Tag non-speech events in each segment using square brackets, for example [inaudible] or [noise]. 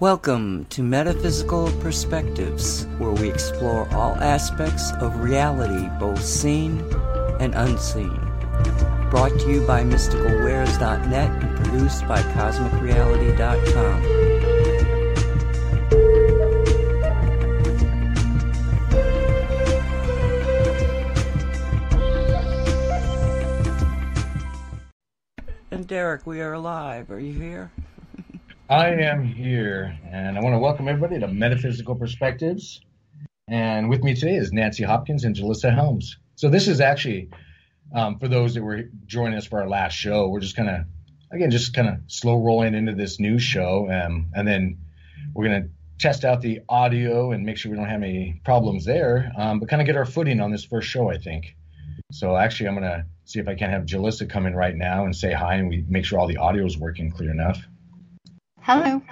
Welcome to Metaphysical Perspectives, where we explore all aspects of reality, both seen and unseen. Brought to you by mysticalwares.net and produced by cosmicreality.com. And Derek, we are live. Are you here? I am here, and I want to welcome everybody to Metaphysical Perspectives. And with me today is Nancy Hopkins and Julissa Helms. So this is actually, um, for those that were joining us for our last show, we're just kind of, again, just kind of slow rolling into this new show, um, and then we're going to test out the audio and make sure we don't have any problems there, um, but kind of get our footing on this first show, I think. So actually, I'm going to see if I can have Julissa come in right now and say hi, and we make sure all the audio is working clear enough. Hello.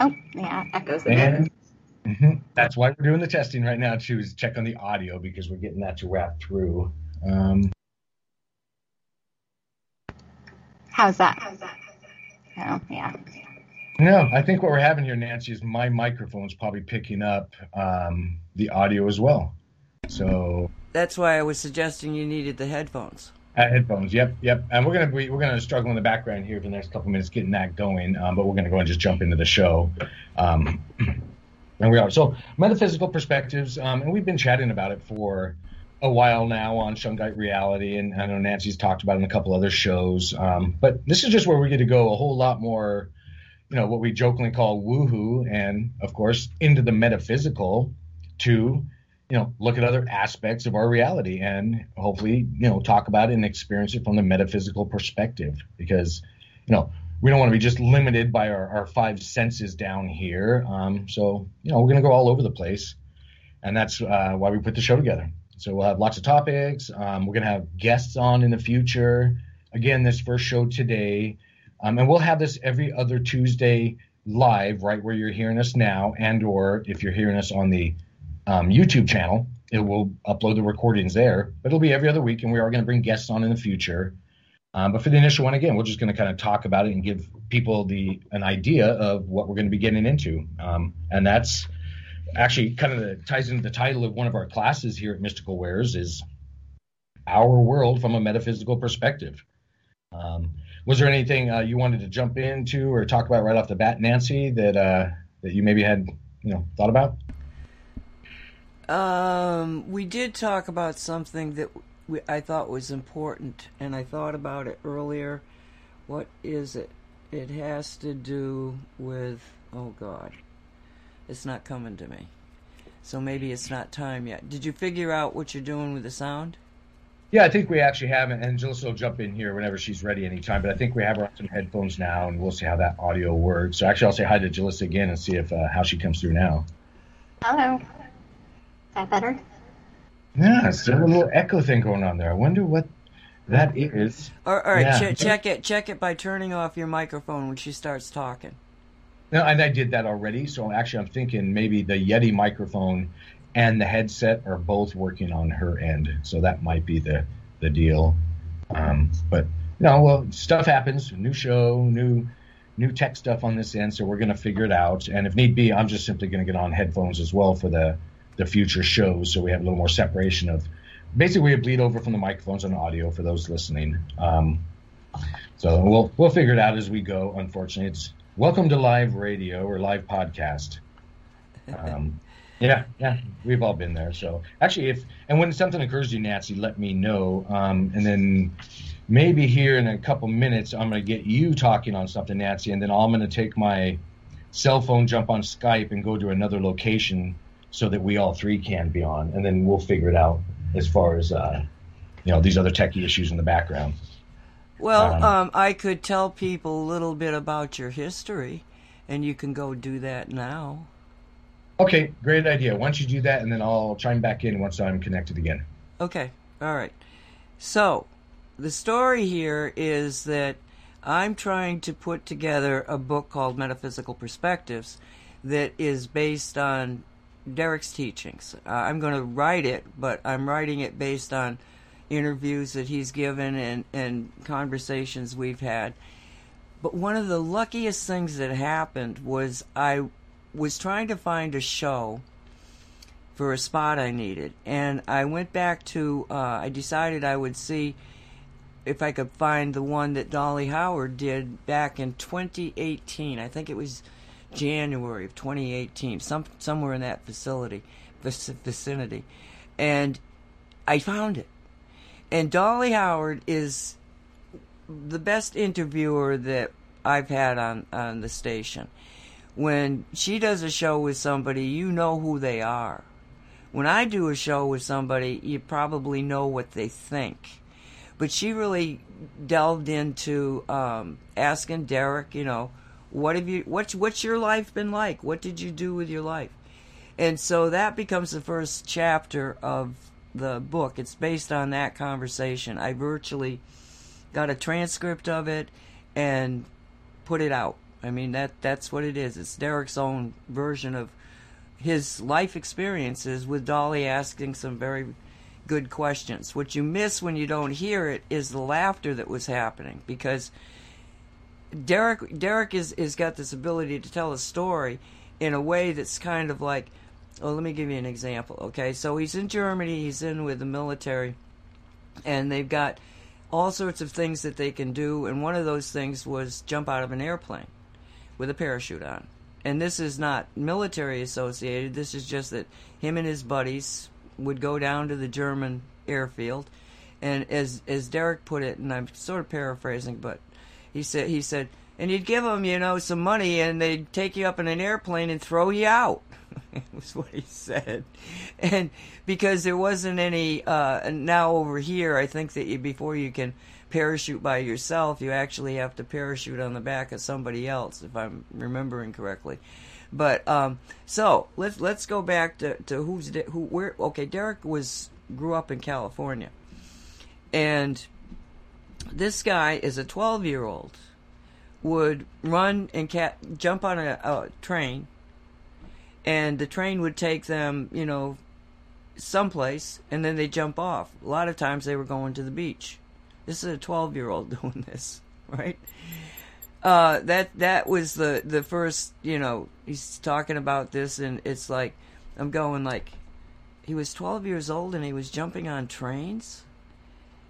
Oh, yeah, echoes again. And mhm, that's why we're doing the testing right now too, is check on the audio because we're getting that to wrap through. Um, How's that? How's that? Oh, yeah. no, I think what we're having here, Nancy, is my microphone's probably picking up um, the audio as well. So That's why I was suggesting you needed the headphones. Uh, headphones, yep, yep. And we're gonna be, we're gonna struggle in the background here for the next couple minutes getting that going, um, but we're gonna go and just jump into the show. Um, [clears throat] and we are so metaphysical perspectives, um, and we've been chatting about it for a while now on Shungite Reality, and I know Nancy's talked about it in a couple other shows. Um, but this is just where we get to go a whole lot more, you know, what we jokingly call woohoo, and of course into the metaphysical to you know look at other aspects of our reality and hopefully you know talk about it and experience it from the metaphysical perspective because you know we don't want to be just limited by our, our five senses down here. Um, so you know we're going to go all over the place and that's uh, why we put the show together. So we'll have lots of topics. Um, we're going to have guests on in the future. Again this first show today. Um, and we'll have this every other tuesday live right where you're hearing us now and or if you're hearing us on the um, YouTube channel. It will upload the recordings there, but it'll be every other week, and we are going to bring guests on in the future. Um, but for the initial one, again, we're just going to kind of talk about it and give people the an idea of what we're going to be getting into, um, and that's actually kind of the, ties into the title of one of our classes here at Mystical Wares is our world from a metaphysical perspective. Um, was there anything uh, you wanted to jump into or talk about right off the bat, Nancy, that uh, that you maybe had you know thought about? Um, we did talk about something that we, I thought was important, and I thought about it earlier. What is it? It has to do with, oh God, it's not coming to me. So maybe it's not time yet. Did you figure out what you're doing with the sound? Yeah, I think we actually have it, and Julissa will jump in here whenever she's ready anytime. But I think we have her on some headphones now, and we'll see how that audio works. So actually, I'll say hi to Julissa again and see if uh, how she comes through now. Hello. Is that better? Yeah, still a little echo thing going on there. I wonder what that is. All all right, Yeah. che- check it. Check it by turning off your microphone when she starts talking. No, and I did that already. So actually, I'm thinking maybe the Yeti microphone and the headset are both working on her end. So that might be the the deal. Um, but no, well, stuff happens. New show, new new tech stuff on this end. So we're gonna figure it out. And if need be, I'm just simply gonna get on headphones as well for the the future shows. So we have a little more separation of. Basically, we bleed over from the microphones and audio for those listening. Um, so we'll we'll figure it out as we go. Unfortunately, it's welcome to live radio or live podcast. Um, yeah, yeah, we've all been there. So actually, if and when something occurs to you, Nancy, let me know. Um, and then maybe here in a couple minutes, I'm going to get you talking on something, Nancy, and then I'm going to take my cell phone, jump on Skype, and go to another location so that we all three can be on, and then we'll figure it out as far as uh, you know these other techie issues in the background. Well, Um, um, I could tell people a little bit about your history, and you can go do that now. Okay, great idea. Why don't you do that, and then I'll chime back in once I'm connected again. Okay, all right. So, the story here is that I'm trying to put together a book called Metaphysical Perspectives that is based on Derek's teachings. Uh, I'm going to write it, but I'm writing it based on interviews that he's given and, and conversations we've had. But one of the luckiest things that happened was I was trying to find a show for a spot I needed, and I went back to. Uh, I decided I would see if I could find the one that Dolly Howard did back in 2018. I think it was January of 2018, some somewhere in that facility, vicinity, and I found it. And Dolly Howard is the best interviewer that I've had on on the station. When she does a show with somebody, you know who they are. When I do a show with somebody, you probably know what they think. But she really delved into um, asking Derek, you know, what have you what's what's your life been like? What did you do with your life? And so that becomes the first chapter of the book. It's based on that conversation. I virtually got a transcript of it and put it out. I mean that that's what it is. It's Derek's own version of his life experiences with Dolly asking some very good questions. What you miss when you don't hear it is the laughter that was happening because Derek Derek is is got this ability to tell a story in a way that's kind of like well let me give you an example okay? So he's in Germany he's in with the military and they've got all sorts of things that they can do and one of those things was jump out of an airplane with a parachute on. And this is not military associated this is just that him and his buddies would go down to the German airfield. And as as Derek put it and I'm sort of paraphrasing but he said he said, and you'd give them, you know, some money, and they'd take you up in an airplane and throw you out. [laughs] was what he said, and because there wasn't any uh, now over here, I think that you, before you can parachute by yourself, you actually have to parachute on the back of somebody else, if I'm remembering correctly. But um, so let's let's go back to, to who's who where okay Derek was grew up in California, and this guy is a 12 year old would run and cat, jump on a, a train and the train would take them you know someplace and then they jump off. A lot of times they were going to the beach. This is a 12 year old [laughs] doing this right? Uh, that that was the the first you know he's talking about this and it's like i'm going like he was 12 years old and he was jumping on trains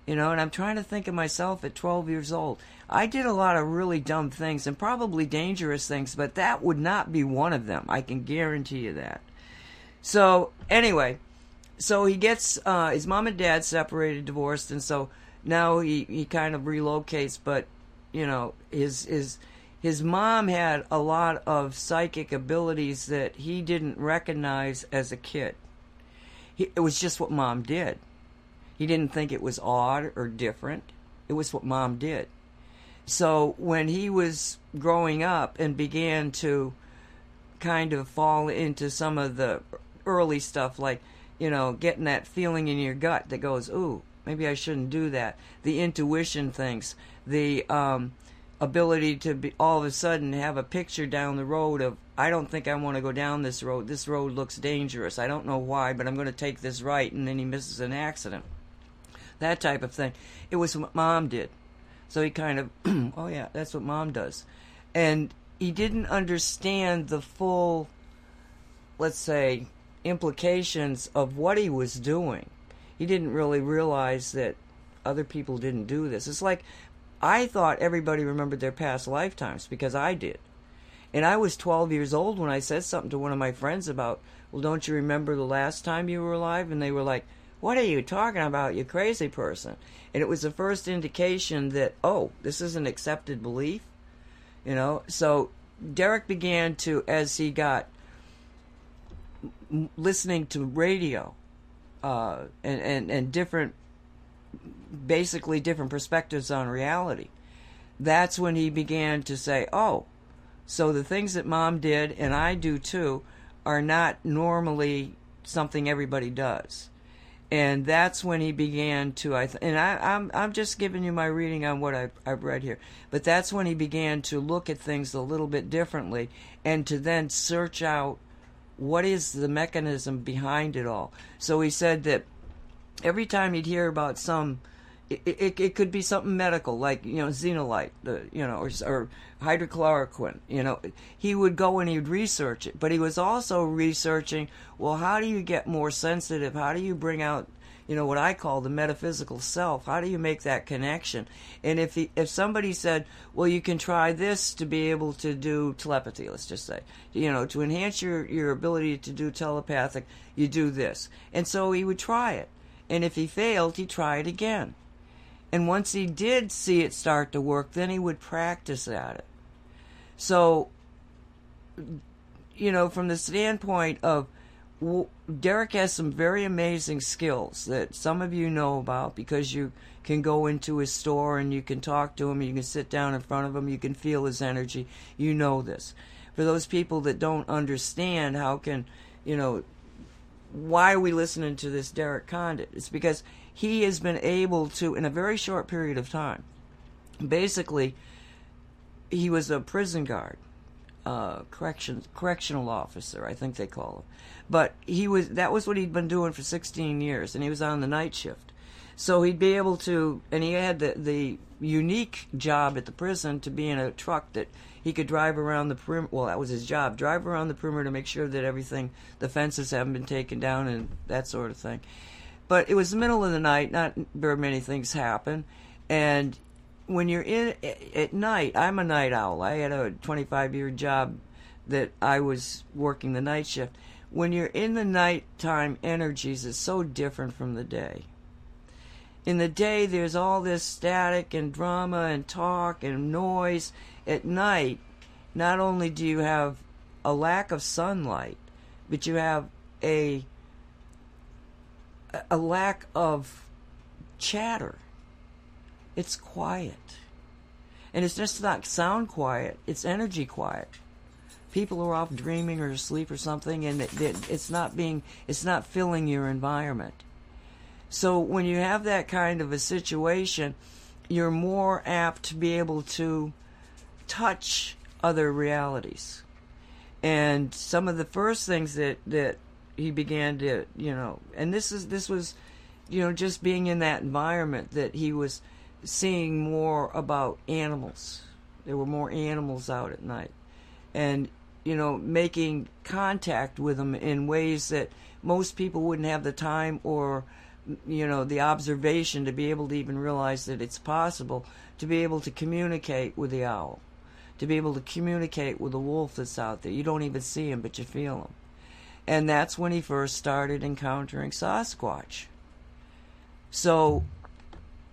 you know, and I'm trying to think of myself at 12 years old. I did a lot of really dumb things and probably dangerous things, but that would not be one of them. I can guarantee you that. So, anyway, so he gets uh, his mom and dad separated, divorced, and so now he, he kind of relocates, but, you know, his, his, his mom had a lot of psychic abilities that he didn't recognize as a kid. He, it was just what mom did he didn't think it was odd or different. It was what mom did. So when he was growing up and began to kind of fall into some of the early stuff, like, you know, getting that feeling in your gut that goes, ooh, maybe I shouldn't do that. The intuition things, the um, ability to be all of a sudden have a picture down the road of, I don't think I want to go down this road. This road looks dangerous. I don't know why, but I'm going to take this right. And then he misses an accident that type of thing. It was what mom did. So he kind of, [clears throat] oh yeah, that's what mom does. And he didn't understand the full, let's say, implications of what he was doing. He didn't really realize that other people didn't do this. It's like I thought everybody remembered their past lifetimes because I did. And I was 12 years old when I said something to one of my friends about, well, don't you remember the last time you were alive? And they were like, what are you talking about, you crazy person? And it was the first indication that, oh, this is an accepted belief. You know, so Derek began to, as he got listening to radio uh, and, and, and different, basically different perspectives on reality, that's when he began to say, oh, so the things that mom did, and I do too, are not normally something everybody does and that's when he began to I th- and I, I'm I'm just giving you my reading on what I've, I've read here, but that's when he began to look at things a little bit differently and to then search out what is the mechanism behind it all. So he said that every time he'd hear about some, It, it, it could be something medical, like you know zeolite, the you know, or, or hydrochloroquine. You know, he would go and he'd research it, but he was also researching. Well, how do you get more sensitive? How do you bring out you know what I call the metaphysical self. How do you make that connection? And if he, if somebody said, "Well, you can try this to be able to do telepathy," let's just say, you know, to enhance your your ability to do telepathic, you do this. And so he would try it. And if he failed, he'd try it again. And once he did see it start to work, then he would practice at it. So, you know, from the standpoint of Derek has some very amazing skills that some of you know about because you can go into his store and you can talk to him, you can sit down in front of him, you can feel his energy. You know this. For those people that don't understand, how can, you know, why are we listening to this Derek Condit? It's because he has been able to, in a very short period of time, basically, he was a prison guard, uh, correction, correctional officer, I think they call him but he was that was what he'd been doing for 16 years, and he was on the night shift. So he'd be able to, and he had the the unique job at the prison to be in a truck that he could drive around the perimeter. Well, that was his job: drive around the perimeter to make sure that everything, the fences haven't been taken down, and that sort of thing. But it was the middle of the night; not very many things happen, and when you're in at night, I'm a night owl. I had a 25 year job that I was working the night shift when you're in the nighttime energies is so different from the day. In the day, there's all this static and drama and talk and noise. At night, not only do you have a lack of sunlight, but you have a a lack of chatter. It's quiet. And it's just not sound quiet, it's energy quiet people are off dreaming or asleep or something, and it, it, it's not being it's not filling your environment. So when you have that kind of a situation, you're more apt to be able to touch other realities. And some of the first things that that he began to, you know, and this is this was, you know, just being in that environment that he was seeing more about animals. There were more animals out at night. And you know, making contact with them in ways that most people wouldn't have the time or, you know, the observation to be able to even realize that it's possible to be able to communicate with the owl, to be able to communicate with the wolf that's out there. You don't even see him, but you feel him. And that's when he first started encountering Sasquatch. So,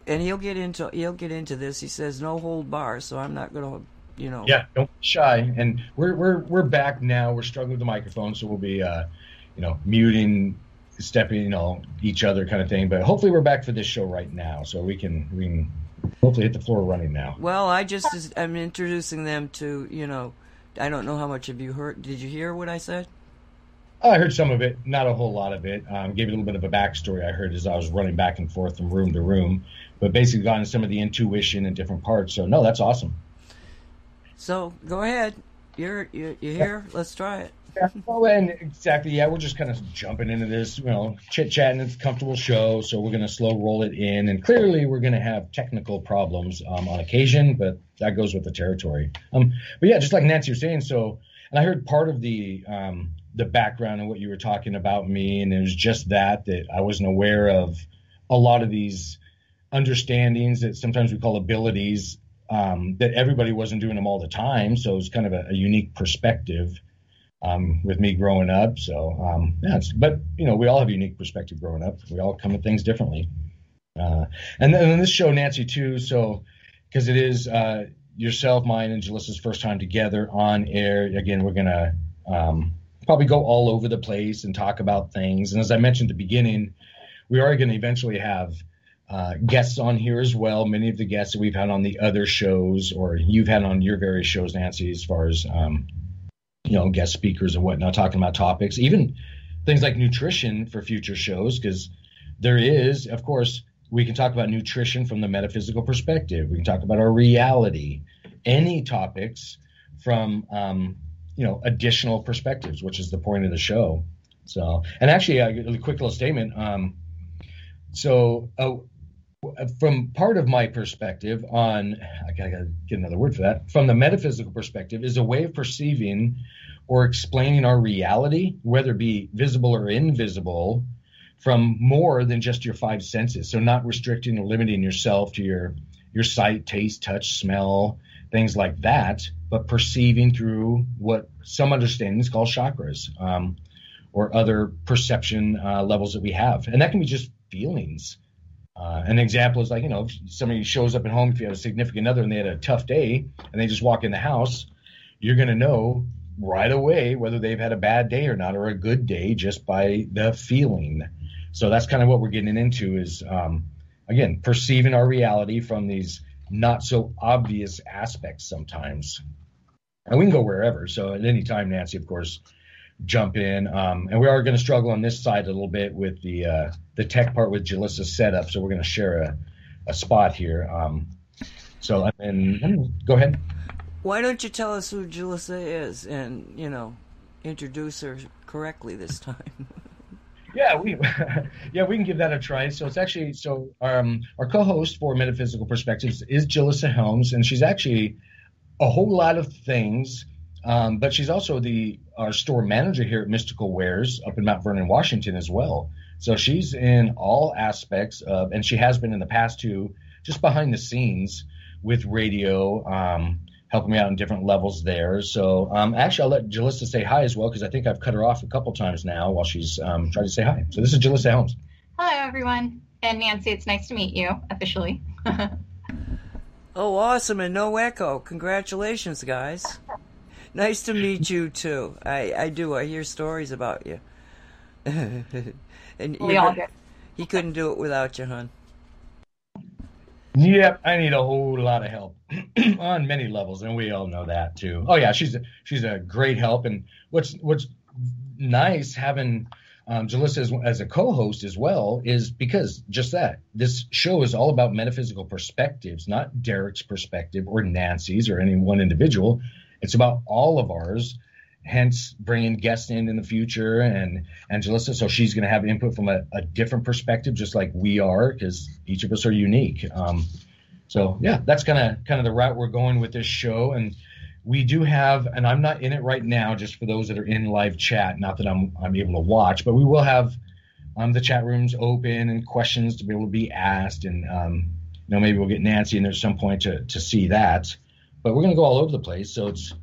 and he'll get into he'll get into this. He says no hold bar, so I'm not going to you know. Yeah, don't be shy. And we're we're we're back now. We're struggling with the microphone, so we'll be uh, you know, muting, stepping, you know, each other kind of thing. But hopefully, we're back for this show right now, so we can we can hopefully hit the floor running now. Well, I just I'm introducing them to you know, I don't know how much have you heard. Did you hear what I said? I heard some of it, not a whole lot of it. Um, gave you a little bit of a backstory. I heard as I was running back and forth from room to room, but basically got into some of the intuition and different parts. So no, that's awesome. So go ahead. You're you're, you're here. Let's try it. Yeah, well, and exactly, yeah, we're just kind of jumping into this, you know, chit chatting. It's a comfortable show, so we're going to slow roll it in. And clearly, we're going to have technical problems um, on occasion, but that goes with the territory. Um, but yeah, just like Nancy was saying, so, and I heard part of the um, the background and what you were talking about me, and it was just that that I wasn't aware of a lot of these understandings that sometimes we call abilities um, that everybody wasn't doing them all the time. So it was kind of a, a unique perspective um, with me growing up. So um, yeah, but you know, we all have a unique perspective growing up. We all come at things differently. Uh, and then this show, Nancy, too. So because it is uh, yourself, mine, and Julissa's first time together on air. Again, we're gonna um, probably go all over the place and talk about things. And as I mentioned at the beginning, we are going to eventually have uh, guests on here as well. Many of the guests that we've had on the other shows, or you've had on your various shows, Nancy, as far as um, you know, guest speakers and whatnot, talking about topics, even things like nutrition for future shows, because there is, of course, we can talk about nutrition from the metaphysical perspective. We can talk about our reality, any topics from um, you know additional perspectives, which is the point of the show. So, and actually, a quick little statement. Um, so, uh, from part of my perspective on I gotta, gotta get another word for that from the metaphysical perspective is a way of perceiving or explaining our reality whether it be visible or invisible from more than just your five senses so not restricting or limiting yourself to your your sight taste touch smell things like that but perceiving through what some understandings call chakras um, or other perception uh, levels that we have and that can be just feelings uh, an example is like, you know, if somebody shows up at home, if you have a significant other and they had a tough day and they just walk in the house, you're going to know right away whether they've had a bad day or not or a good day just by the feeling. So that's kind of what we're getting into is, um, again, perceiving our reality from these not so obvious aspects sometimes. And we can go wherever. So at any time, Nancy, of course, jump in. Um, and we are going to struggle on this side a little bit with the uh, the tech part with Julissa's setup. So we're going to share a, a spot here. Um, so and, go ahead. Why don't you tell us who Julissa is and you know introduce her correctly this time? [laughs] yeah, we [laughs] yeah we can give that a try. So it's actually so um, our co-host for Metaphysical Perspectives is Julissa Helms, and she's actually a whole lot of things um, but she's also the our store manager here at Mystical Wares up in Mount Vernon, Washington, as well. So she's in all aspects of, and she has been in the past too, just behind the scenes with radio, um, helping me out on different levels there. So um, actually, I'll let Julissa say hi as well because I think I've cut her off a couple times now while she's um, trying to say hi. So this is Julissa Helms. Hello, everyone, and Nancy. It's nice to meet you officially. [laughs] oh, awesome! And no echo. Congratulations, guys nice to meet you too. I, I do. I hear stories about you. [laughs] and we all He couldn't do it without you, hon. Yep, I need a whole lot of help [clears throat] on many levels, and we all know that too. Oh yeah, she's a, she's a great help, and what's what's nice having um, Julissa as, as a co-host as well is because just that this show is all about metaphysical perspectives, not Derek's perspective or Nancy's or any one individual. It's about all of ours, hence bringing guests in in the future and Angelissa. So she's going to have input from a, a, different perspective, just like we are, because each of us are unique. Um, so yeah, that's kind of kind of the route we're going with this show. And we do have, and I'm not in it right now, just for those that are in live chat. Not that I'm I'm able to watch, but we will have um, the chat rooms open and questions to be able to be asked, and um, you know maybe we'll get Nancy in there at some point to to see that but we're going to go all over the place. So it's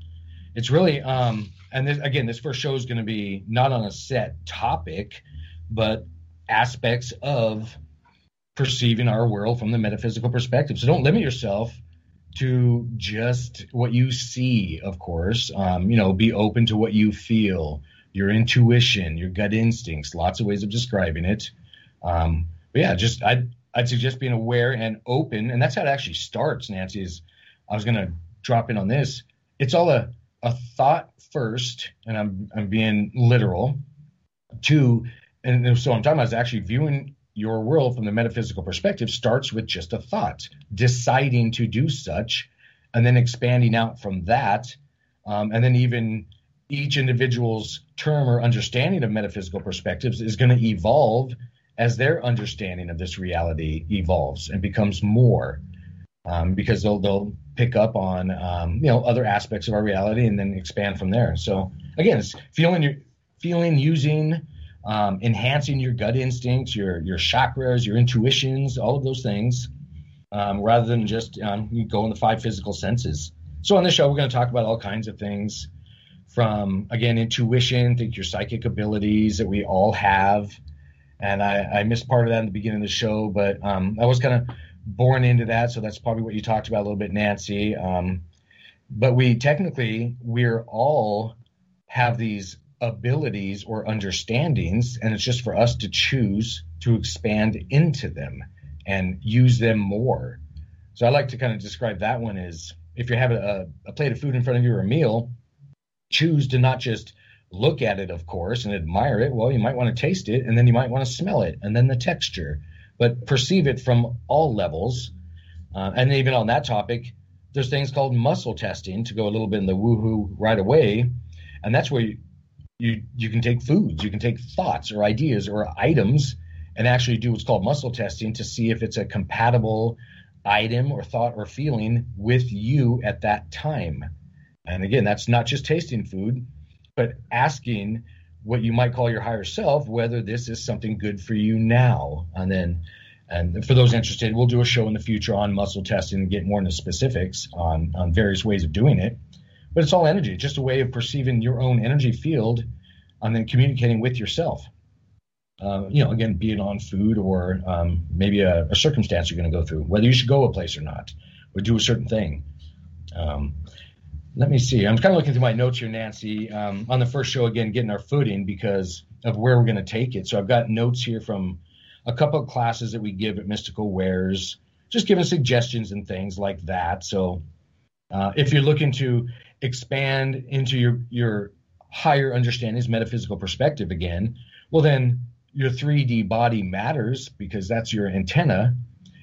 it's really um, and this, again, this first show is going to be not on a set topic, but aspects of perceiving our world from the metaphysical perspective. So don't limit yourself to just what you see. Of course, um, you know, be open to what you feel, your intuition, your gut instincts. Lots of ways of describing it. Um, but yeah, just I'd I'd suggest being aware and open, and that's how it actually starts. Nancy is I was going to drop in on this. It's all a, a thought first, and I'm I'm being literal. Two, and so I'm talking about is actually viewing your world from the metaphysical perspective starts with just a thought, deciding to do such, and then expanding out from that, um, and then even each individual's term or understanding of metaphysical perspectives is going to evolve as their understanding of this reality evolves and becomes more um, because they'll they'll pick up on um, you know other aspects of our reality and then expand from there. So again, it's feeling feeling using um, enhancing your gut instincts, your your chakras, your intuitions, all of those things, um, rather than just um, you go in the five physical senses. So on this show, we're going to talk about all kinds of things, from again intuition, think your psychic abilities that we all have. And I, I missed part of that in the beginning of the show, but um, I was kind of born into that, so that's probably what you talked about a little bit, Nancy. Um, but we technically we're all have these abilities or understandings, and it's just for us to choose to expand into them and use them more. So I like to kind of describe that one as if you have a, a plate of food in front of you or a meal, choose to not just look at it, of course, and admire it. Well, you might want to taste it, and then you might want to smell it, and then the texture but perceive it from all levels. Uh, and even on that topic, there's things called muscle testing to go a little bit in the woohoo right away, and that's where you you can take foods, you can take thoughts or ideas or items, and actually do what's called muscle testing to see if it's a compatible item or thought or feeling with you at that time. And again, that's not just tasting food, but asking what you might call your higher self whether this is something good for you now. And then, and for those interested, we'll do a show in the future on muscle testing and get more into specifics on, on various ways of doing it. But it's all energy, just a way of perceiving your own energy field and then communicating with yourself. Uh, you know, again, be it on food or um, maybe a, a, circumstance you're going to go through, whether you should go a place or not, or do a certain thing. Um, let me see. I'm kind of looking through my notes here, Nancy, um, on the first show again, getting our footing because of where we're going to take it. So I've got notes here from a couple of classes that we give at Mystical Wares, just giving suggestions and things like that. So uh, if you're looking to expand into your your higher understandings, metaphysical perspective again, well then your 3D body matters because that's your antenna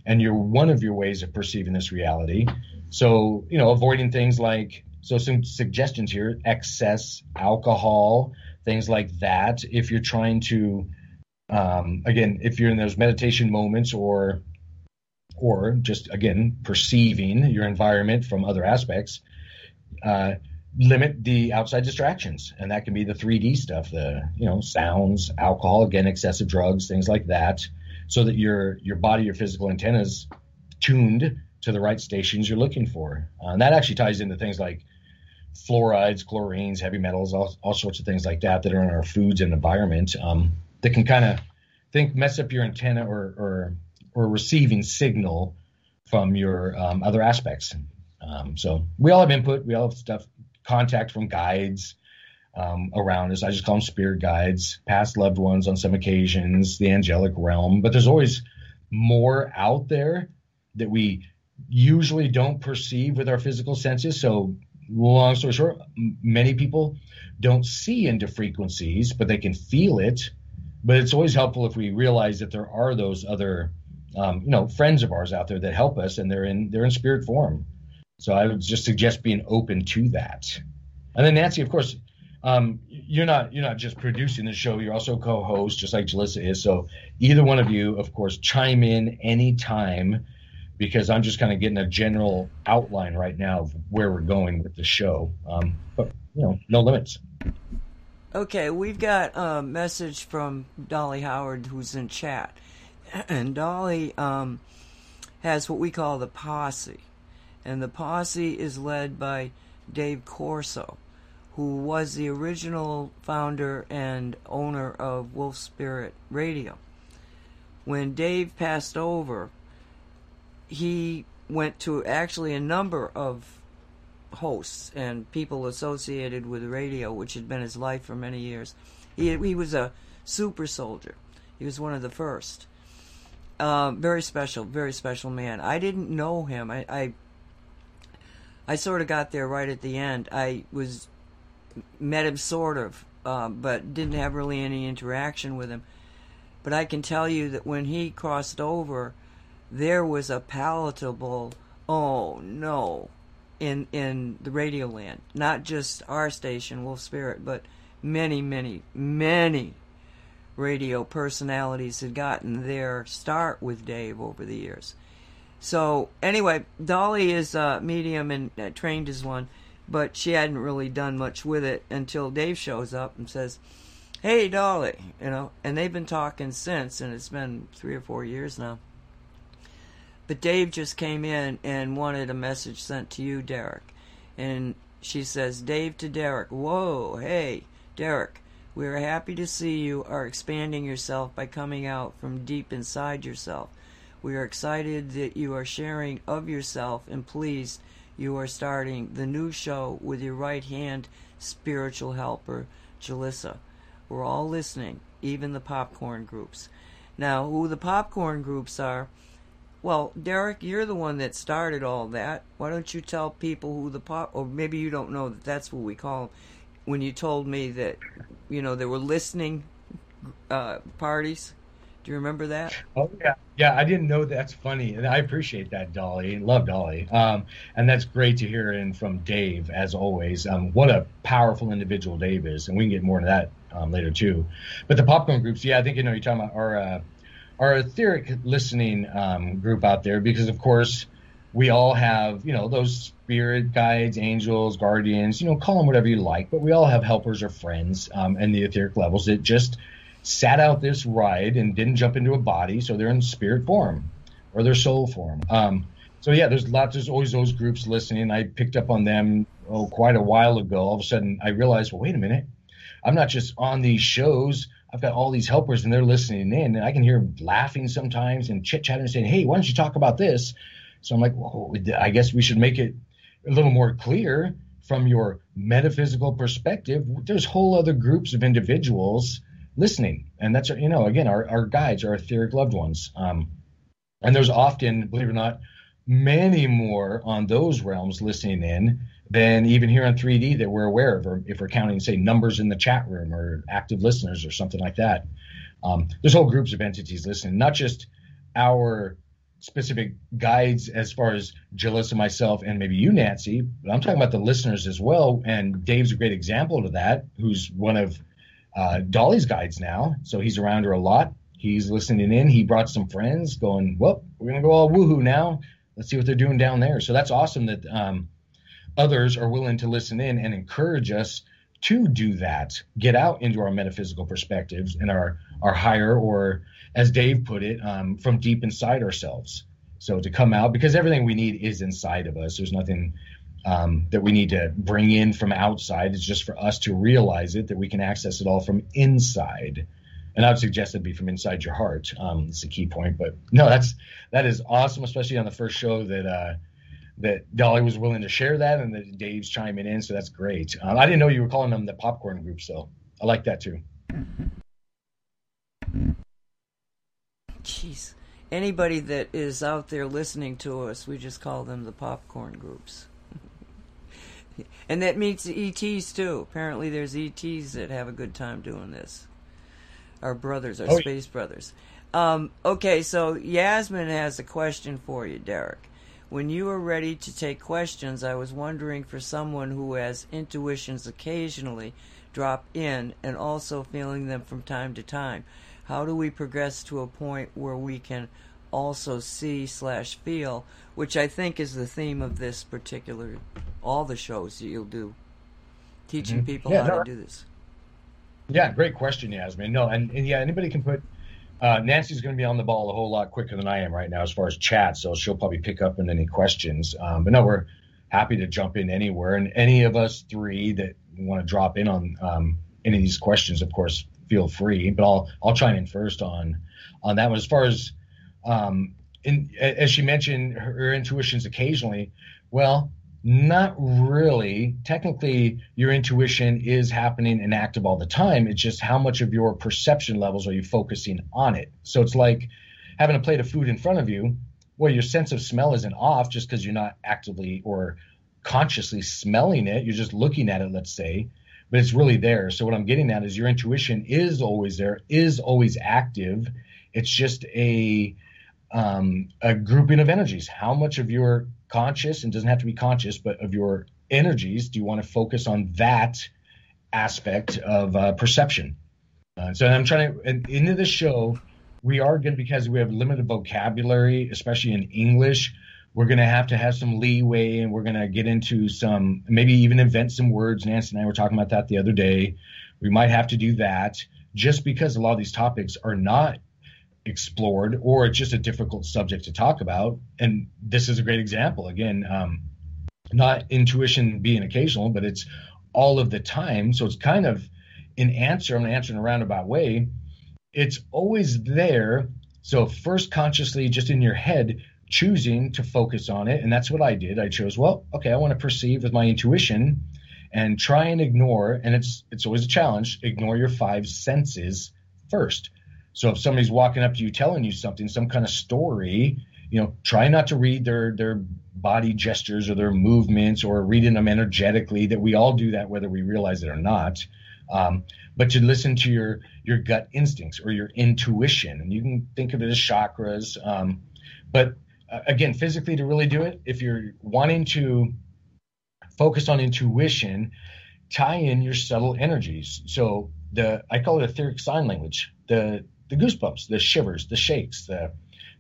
and you're one of your ways of perceiving this reality. So, you know, avoiding things like so some suggestions here: excess alcohol, things like that. If you're trying to, um, again, if you're in those meditation moments, or or just again perceiving your environment from other aspects, uh, limit the outside distractions, and that can be the 3D stuff, the you know sounds, alcohol, again, excessive drugs, things like that, so that your your body, your physical antennas tuned to the right stations you're looking for. Uh, and that actually ties into things like fluorides, chlorines, heavy metals, all, all sorts of things like that that are in our foods and environment um, that can kind of think mess up your antenna or or, or receiving signal from your um, other aspects. Um, so we all have input. We all have stuff, contact from guides um, around us. I just call them spirit guides, past loved ones on some occasions, the angelic realm. But there's always more out there that we usually don't perceive with our physical senses. So long story short, many people don't see into frequencies, but they can feel it. But it's always helpful if we realize that there are those other, um, you know, friends of ours out there that help us, and they're in they're in spirit form. So I would just suggest being open to that. And then Nancy, of course, um, you're not you're not just producing the show; you're also co-host, just like Julissa is. So either one of you, of course, chime in anytime because I'm just kind of getting a general outline right now of where we're going with the show. Um, but you know, no limits. Okay, we've got a message from Dolly Howard who's in chat, [clears throat] and Dolly um, has what we call the posse, and the posse is led by Dave Corso, who was the original founder and owner of Wolf Spirit Radio. When Dave passed over, he went to actually a number of hosts and people associated with radio, which had been his life for many years. He, he was a super soldier. He was one of the first. Uh, very special, very special man. I didn't know him. I, I, I sort of got there right at the end. I was met him sort of, uh, but didn't have really any interaction with him. But I can tell you that when he crossed over there was a palatable oh no in in the radio land not just our station wolf spirit but many many many radio personalities had gotten their start with dave over the years so anyway dolly is a medium and uh, trained as one but she hadn't really done much with it until dave shows up and says hey dolly you know and they've been talking since and it's been three or four years now but Dave just came in and wanted a message sent to you, Derek. And she says, Dave to Derek, Whoa, hey, Derek, we are happy to see you are expanding yourself by coming out from deep inside yourself. We are excited that you are sharing of yourself and pleased you are starting the new show with your right hand spiritual helper, Julissa. We're all listening, even the popcorn groups. Now, who the popcorn groups are, well, Derek, you're the one that started all that. Why don't you tell people who the pop, or maybe you don't know that that's what we call them. When you told me that, you know, there were listening uh, parties. Do you remember that? Oh yeah, yeah. I didn't know that's funny, and I appreciate that, Dolly. Love Dolly, um, and that's great to hear in from Dave as always. Um, what a powerful individual Dave is, and we can get more into that um, later too. But the popcorn groups, yeah, I think you know you're talking about our uh, our etheric listening um, group out there because, of course, we all have, you know, those spirit guides, angels, guardians, you know, call them whatever you like, but we all have helpers or friends um, in the etheric levels that just sat out this ride and didn't jump into a body, so they're in spirit form or their soul form. Um, so yeah, there's lots. There's always those groups listening. I picked up on them oh quite a while ago. All of a sudden, I realized, well, wait a minute, I'm not just on these shows. I've got all these helpers and they're listening in, and I can hear them laughing sometimes and chit chatting and saying, "Hey, why don't you talk about this?" So I'm like, well, I guess we should make it a little more clear from your metaphysical perspective. There's whole other groups of individuals listening, and that's you know again our our guides, our etheric loved ones. Um, and there's often, believe it or not, many more on those realms listening in than even here on 3D that we're aware of, or if we're counting, say, numbers in the chat room or active listeners or something like that. Um, there's whole groups of entities listening, not just our specific guides as far as Gillis and myself and maybe you, Nancy, but I'm talking about the listeners as well. And Dave's a great example of that, who's one of uh, Dolly's guides now. So he's around her a lot. He's listening in. He brought some friends going, well, we're to go all woohoo now. Let's see what they're doing down there. So that's awesome that um, others are willing to listen in and encourage us to do that, get out into our metaphysical perspectives and our, our higher, or as Dave put it, um, from deep inside ourselves. So to come out, because everything we need is inside of us. There's nothing um, that we need to bring in from outside. It's just for us to realize it, that we can access it all from inside and I would suggest it'd be from inside your heart. Um, it's a key point, but no, that's that is awesome, especially on the first show that uh, that Dolly was willing to share that, and that Dave's chiming in, so that's great. Um, I didn't know you were calling them the popcorn group, so I like that too. Jeez, anybody that is out there listening to us, we just call them the popcorn groups. And that means ETs too. Apparently, there's ETs that have a good time doing this our brothers, our oh, space brothers. Um, okay, so Yasmin has a question for you, Derek. When you are ready to take questions, I was wondering for someone who has intuitions occasionally drop in and also feeling them from time to time, how do we progress to a point where we can also see slash feel, which I think is the theme of this particular, all the shows that you'll do, teaching mm-hmm. people yeah, how no, to do this. Yeah, great question, Yasmin. No, and, and yeah, anybody can put. Uh, Nancy's going to be on the ball a whole lot quicker than I am right now as far as chat, so she'll probably pick up on any questions. Um, but no, we're happy to jump in anywhere, and any of us three that want to drop in on um, any of these questions, of course, feel free. But I'll I'll chime in first on on that one. As far as um, in, as she mentioned, her, her intuitions occasionally. Well, not really. Technically, your intuition is happening and active all the time. It's just how much of your perception levels are you focusing on it. So it's like having a plate of food in front of you. Well, your sense of smell isn't off just because you're not actively or consciously smelling it. You're just looking at it, let's say, but it's really there. So what I'm getting at is your intuition is always there, is always active. It's just a um, a grouping of energies. How much of your conscious and doesn't have to be conscious, but of your energies, do you want to focus on that aspect of uh, perception? Uh, so I'm trying to and into the show. We are going because we have limited vocabulary, especially in English. We're going to have to have some leeway, and we're going to get into some maybe even invent some words. Nancy and I were talking about that the other day. We might have to do that just because a lot of these topics are not explored or it's just a difficult subject to talk about. And this is a great example. Again um, not intuition being occasional but it's all of the time. So it's kind of an answer i'm going to answer in a roundabout way. It's always there. So first consciously just in your head choosing to focus on it. And that's what i did. I chose well okay i want to perceive with my intuition and try and ignore and it's it's always a challenge ignore your five senses first so if somebody's walking up to you telling you something, some kind of story, you know, try not to read their their body gestures or their movements or reading them energetically. That we all do that whether we realize it or not. Um, but to listen to your your gut instincts or your intuition, and you can think of it as chakras. Um, but uh, again, physically to really do it, if you're wanting to focus on intuition, tie in your subtle energies. So the I call it etheric sign language. The the goosebumps, the shivers, the shakes, the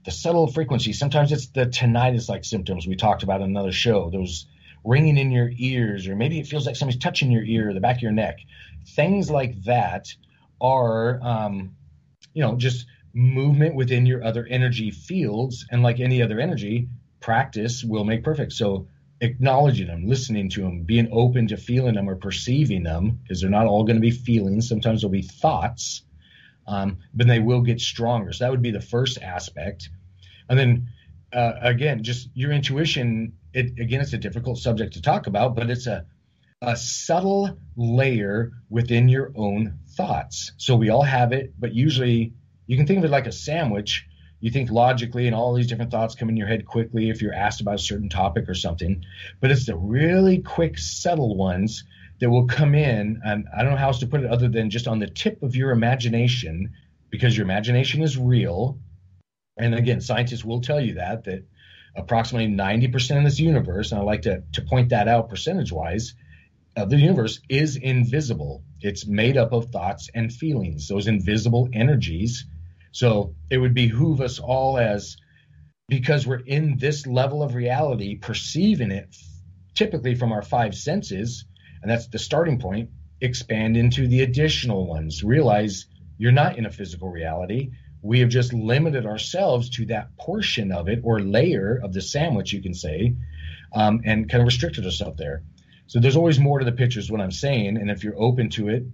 the subtle frequencies. Sometimes it's the tinnitus like symptoms we talked about in another show. Those ringing in your ears, or maybe it feels like somebody's touching your ear or the back of your neck. Things like that are, um, you know, just movement within your other energy fields. And like any other energy, practice will make perfect. So acknowledging them, listening to them, being open to feeling them or perceiving them, because they're not all going to be feelings. Sometimes they'll be thoughts, um, but they will get stronger. So that would be the first aspect. And then uh, again, just your intuition. It, again, it's a difficult subject to talk about, but it's a a subtle layer within your own thoughts. So we all have it, but usually you can think of it like a sandwich. You think logically, and all these different thoughts come in your head quickly if you're asked about a certain topic or something. But it's the really quick, subtle ones that will come in, and I don't know how else to put it other than just on the tip of your imagination, because your imagination is real. And again, scientists will tell you that that approximately 90% of this universe, and I like to, to point that out percentage wise, of the universe is invisible. It's made up of thoughts and feelings, those invisible energies. So it would behoove us all as because we're in this level of reality, perceiving it typically from our five senses, and that's the starting point, expand into the additional ones. Realize you're not in a physical reality. We have just limited ourselves to that portion of it or layer of the sandwich, you can say, um, and kind of restricted ourselves there. So there's always more to the picture, is what I'm saying. And if you're open to it,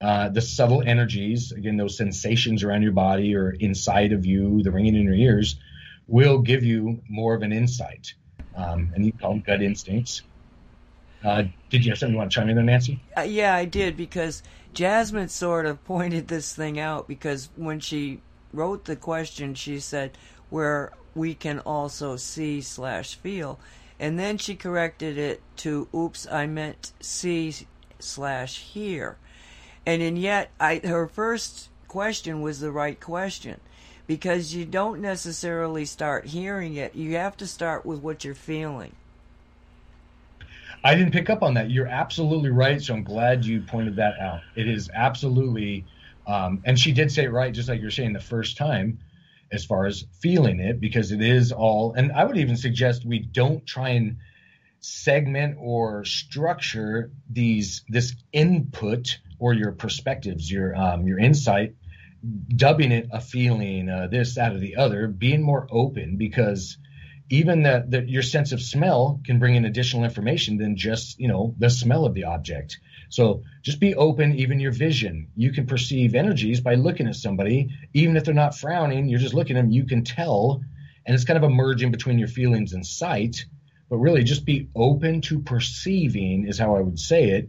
uh, the subtle energies, again, those sensations around your body or inside of you, the ringing in your ears, will give you more of an insight. Um, and you call them gut instincts. Uh, did you have something you want to chime in there, Nancy? Uh, yeah, I did because Jasmine sort of [laughs] pointed this thing out because when she wrote the question, she said where we can also see slash feel, and then she corrected it to oops i meant see slash hear. And and yet i her first question was the right question because you don't necessarily start hearing it. You have to start with what you're feeling i didn't pick up on that. You're absolutely right so i'm glad you pointed that out. It is absolutely um, and she did say it right just like you're saying the first time as far as feeling it because it is all and i would even suggest we don't try and segment or structure these this input or your perspectives your um, your insight dubbing it a feeling uh, this that or the other being more open because even that that your sense of smell can bring in additional information than just you know the smell of the object so just be open, even your vision. You can perceive energies by looking at somebody, even if they're not frowning, you're just looking at them, you can tell. And it's kind of a merging between your feelings and sight. But really, just be open to perceiving, is how I would say it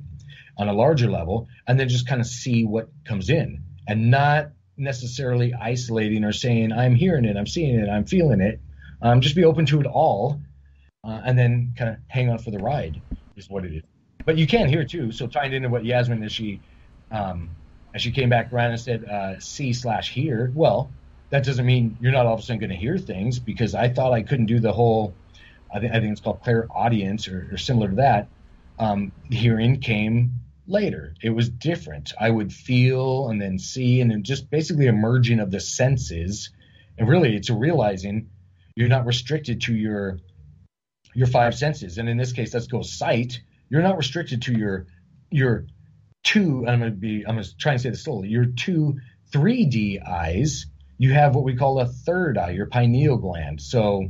on a larger level, and then just kind of see what comes in and not necessarily isolating or saying, I'm hearing it, I'm seeing it, I'm feeling it. Um, just be open to it all uh, and then kind of hang on for the ride, is what it is but you can hear too. So tying into what Yasmin as she um, as she came back around and said uh, see slash hear. Well, that doesn't mean you're not all of a sudden going to hear things because I thought I couldn't do the whole. I think I think it's called clairaudience or, or similar to that. Um, hearing came later. It was different. I would feel and then see and then just basically a merging of the senses. And really, it's realizing you're not restricted to your your five senses. And in this case, let's go sight you're not restricted to your your two. I'm going to be. I'm going to try and say this slowly. Your two 3D eyes. You have what we call a third eye, your pineal gland. So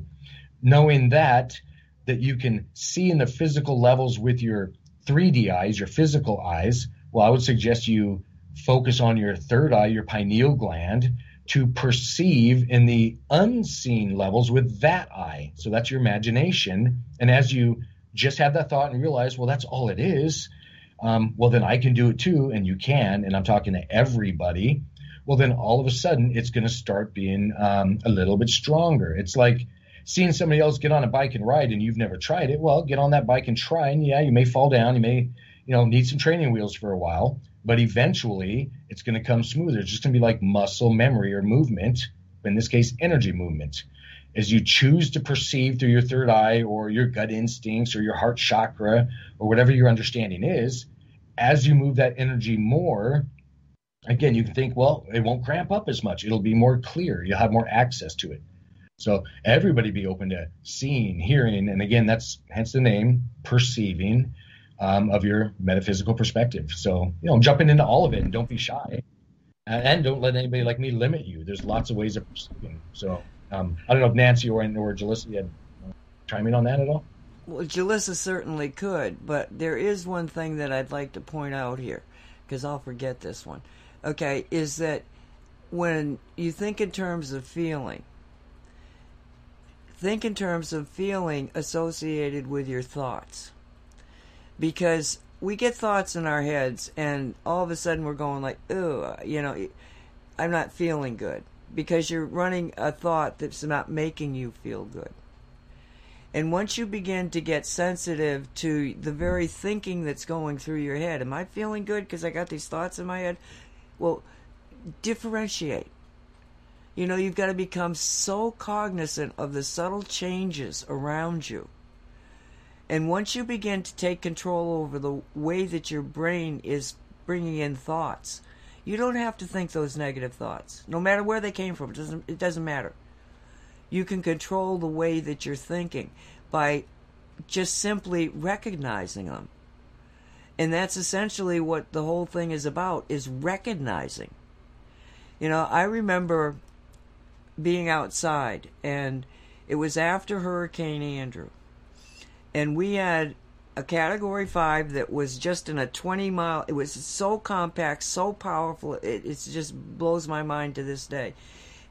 knowing that that you can see in the physical levels with your 3D eyes, your physical eyes, well, I would suggest you focus on your third eye, your pineal gland, to perceive in the unseen levels with that eye. So that's your imagination. And as you just have that thought and realize, well, that's all it is. Um, well, then I can do it too, and you can. And I'm talking to everybody. Well, then all of a sudden it's going to start being um, a little bit stronger. It's like seeing somebody else get on a bike and ride, and you've never tried it. Well, get on that bike and try, and yeah, you may fall down, you may, you know, need some training wheels for a while, but eventually it's going to come smoother. It's just going to be like muscle memory or movement. In this case, energy movement as you choose to perceive through your third eye or your gut instincts or your heart chakra or whatever your understanding is, as you move that energy more, again, you can think, well, it won't cramp up as much. It'll be more clear. You'll have more access to it. So everybody be open to seeing, hearing, and again, that's hence the name, perceiving um, of your metaphysical perspective. So you know, jumping into all of it and don't be shy, and, don't let anybody like me limit you. There's lots of ways of perceiving. So um, I don't know if Nancy or or Julissa had uh, chime in on that at all. Well, Julissa certainly could, but there is one thing that I'd like to point out here, because I'll forget this one. Okay, is that when you think in terms of feeling, think in terms of feeling associated with your thoughts. Because we get thoughts in our heads, and all of a sudden we're going like, "Oh, you know, I'm not feeling good," because you're running a thought that's not making you feel good. And once you begin to get sensitive to the very thinking that's going through your head, am I feeling good because I got these thoughts in my head? Well, differentiate. You know, you've got to become so cognizant of the subtle changes around you. And once you begin to take control over the way that your brain is bringing in thoughts, you don't have to think those negative thoughts, no matter where they came from. It doesn't, it doesn't matter. You can control the way that you're thinking by just simply recognizing them. And that's essentially what the whole thing is about is recognizing. You know, I remember being outside, and it was after Hurricane Andrew. And we had a category five that was just in a 20 mile, it was so compact, so powerful, it, just blows my mind to this day.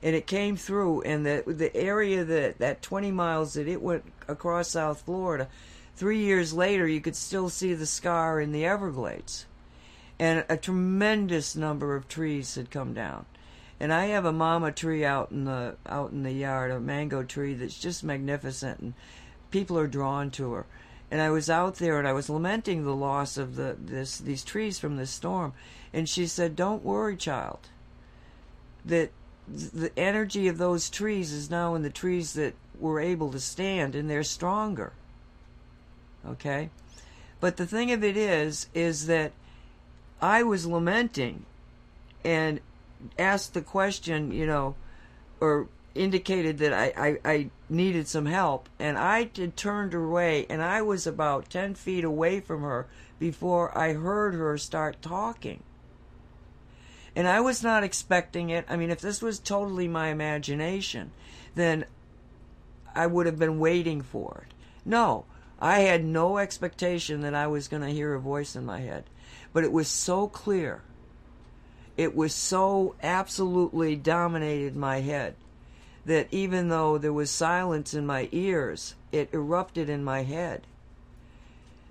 And it came through, and the, the area that, that 20 miles that it went across South Florida, three years later, you could still see the scar in the Everglades. And a tremendous number of trees had come down and I have a mama tree out in the out in the yard, a mango tree that's just magnificent, and people are drawn to her. And I was out there and I was lamenting the loss of the this these trees from this storm, and she said, "Don't worry, child. That the energy of those trees is now in the trees that were able to stand, and they're stronger." Okay, but the thing of it is, is that I was lamenting, and asked the question, you know, or indicated that I, I, I needed some help, and I did, turned away, and I was about 10 feet away from her before I heard her start talking. And I was not expecting it. I mean, if this was totally my imagination, then I would have been waiting for it. No, I had no expectation that I was going to hear a voice in my head. But it was so clear it was so absolutely dominated my head that even though there was silence in my ears, it erupted in my head.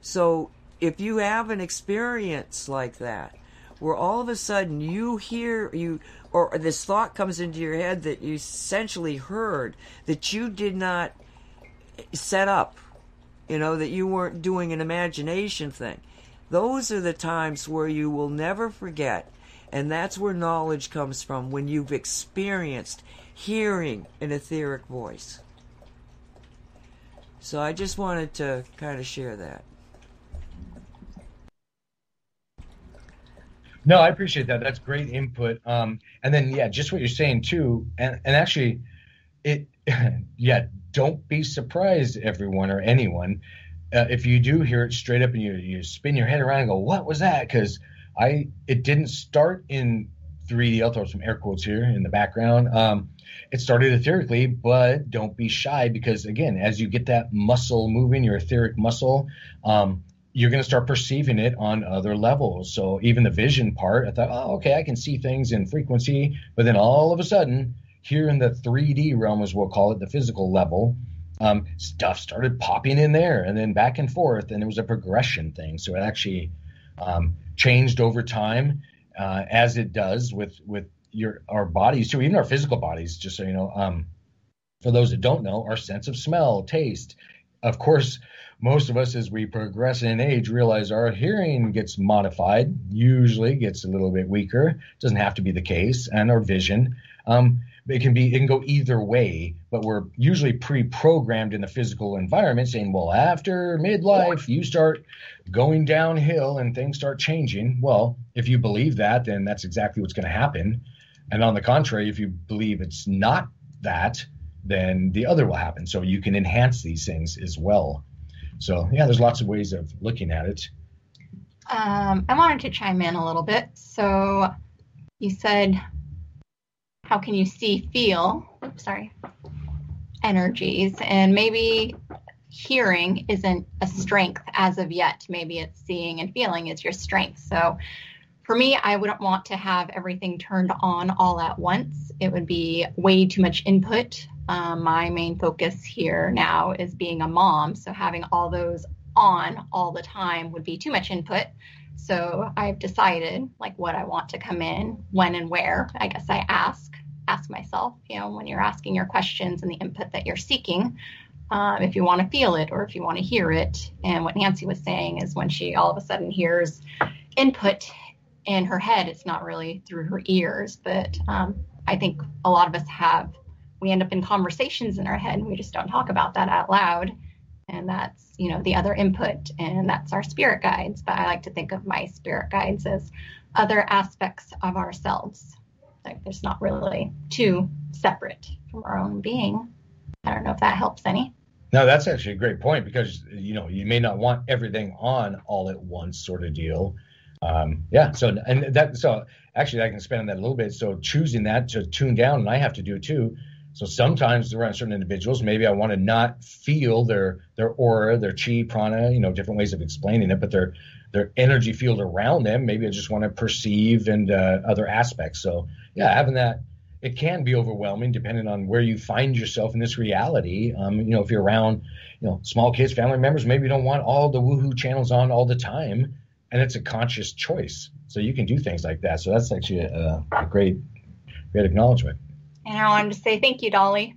So if you have an experience like that, where all of a sudden you hear you or this thought comes into your head that you essentially heard that you did not set up, you know, that you weren't doing an imagination thing. Those are the times where you will never forget and that's where knowledge comes from when you've experienced hearing an etheric voice. So I just wanted to kind of share that. No, I appreciate that. That's great input. Um, and then, yeah, just what you're saying too. And, and actually, it, [laughs] yeah, don't be surprised, everyone or anyone, uh, if you do hear it straight up and you, you spin your head around and go, what was that? Because I it didn't start in 3D. I'll throw some air quotes here in the background. Um, it started etherically, but don't be shy because again, as you get that muscle moving, your etheric muscle, um, you're going to start perceiving it on other levels. So even the vision part, I thought, oh, okay, I can see things in frequency, but then all of a sudden, here in the 3D realm, as we'll call it, the physical level, um, stuff started popping in there, and then back and forth, and it was a progression thing. So it actually um, changed over time, uh, as it does with with your our bodies too, even our physical bodies. Just so you know, um, for those that don't know, our sense of smell, taste, of course. Most of us, as we progress in age, realize our hearing gets modified, usually gets a little bit weaker. Doesn't have to be the case, and our vision. Um, it can be it can go either way but we're usually pre-programmed in the physical environment saying well after midlife you start going downhill and things start changing well if you believe that then that's exactly what's going to happen and on the contrary if you believe it's not that then the other will happen. So you can enhance these things as well. So yeah there's lots of ways of looking at it. Um, i wanted to chime in a little bit. So you said how can you see feel sorry energies? And maybe hearing isn't a strength as of yet. Maybe it's seeing and feeling is your strength. So for me i wouldn't want to have everything turned on all at once it would be way too much input um, my main focus here now is being a mom so having all those on all the time would be too much input so I've decided like what I want to come in, when and where. I guess I ask ask myself, you know, when you're asking your questions and the input that you're seeking, um, if you want to feel it or if you want to hear it. And what Nancy was saying is when she all of a sudden hears input in her head, it's not really through her ears. But um, I think a lot of us have, we end up in conversations in our head and we just don't talk about that out loud. And that's you know the other input and that's our spirit guides but i like to think of my spirit guides as other aspects of ourselves. Like there's not really two separate from our own being. I don't know if that helps any. No that's actually a great point because you know you may not want everything on all at once sort of deal um, yeah so and that so actually i can spend on that a little bit so choosing that to tune down and i have to do it too so sometimes around certain individuals, maybe I want to not feel their their aura, their chi, prana, you know, different ways of explaining it, but their their energy field around them. Maybe I just want to perceive and uh, other aspects. So yeah, having that it can be overwhelming depending on where you find yourself in this reality. Um, you know, if you're around, you know, small kids, family members, maybe you don't want all the woohoo channels on all the time, and it's a conscious choice. So you can do things like that. So that's actually a, a great, great acknowledgement. And I wanted to say thank you, Dolly.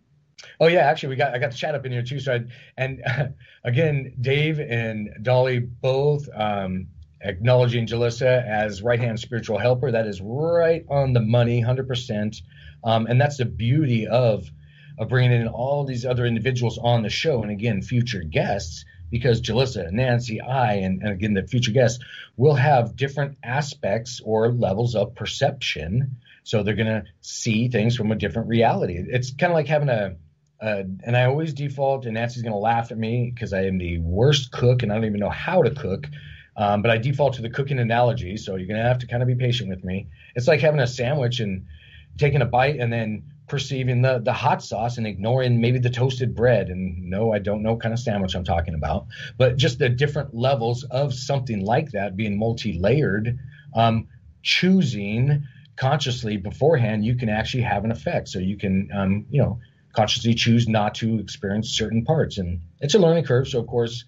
[laughs] oh yeah, actually, we got I got the chat up in here too. So I, and uh, [laughs] again, Dave and Dolly both um, acknowledging Julissa as right hand spiritual helper. That is right on the money, hundred um, percent. And that's the beauty of of bringing in all these other individuals on the show, and again, future guests. Because Julissa, Nancy, I, and, and again the future guests will have different aspects or levels of perception so they're going to see things from a different reality. It's kind of like having a, a, and I always default, and Nancy's going to laugh at me because I am the worst cook and I don't even know how to cook. Um, but I default to the cooking analogy, so you're going to have to kind of be patient with me. It's like having a sandwich and taking a bite and then perceiving the the hot sauce and ignoring maybe the toasted bread. And no, I don't know kind of sandwich I'm talking about, but just the different levels of something like that being multi-layered, um, choosing consciously beforehand, you can actually have an effect. So you can, um, you know, consciously choose not to experience certain parts, and it's a learning curve. So of course,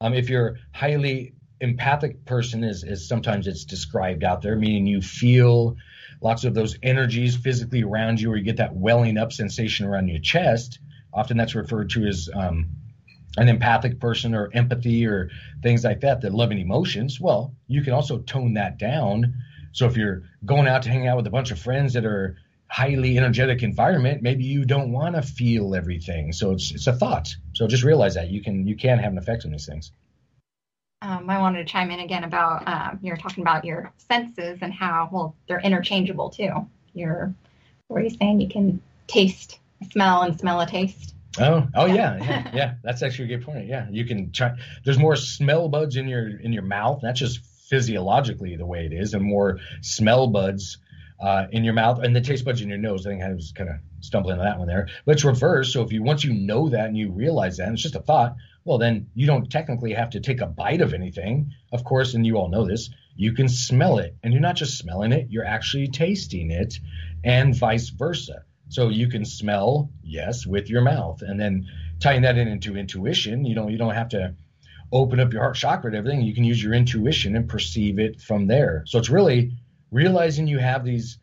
um, if you're highly empathic person, is is sometimes it's described out there, meaning you feel lots of those energies physically around you, or you get that welling up sensation around your chest. Often that's referred to as um, an empathic person or empathy or things like that, that loving emotions. Well, you can also tone that down so if you're going out to hang out with a bunch of friends that are highly energetic environment, maybe you don't want to feel everything. So it's it's a thought. So just realize that you can you can have an effect on these things. Um, I wanted to chime in again about um, you're talking about your senses and how well they're interchangeable too. You're what are you saying? You can taste, smell, and smell a taste. Oh, oh yeah, yeah, yeah. That's actually a good point. Yeah, you can try. There's more smell buds in your in your mouth. That's just physiologically the way it is, and more smell buds uh, in your mouth and the taste buds in your nose. I think I was kind of stumbling on that one there. But it's reverse. So if you once you know that and you realize that, and it's just a thought. Well, then you don't technically have to take a bite of anything, of course, and you all know this. You can smell it, and you're not just smelling it; you're actually tasting it, and vice versa. So you can smell, yes, with your mouth, and then tying that in into intuition. You know, you don't have to open up your heart chakra and everything, you can use your intuition and perceive it from there. So it's really realizing you have these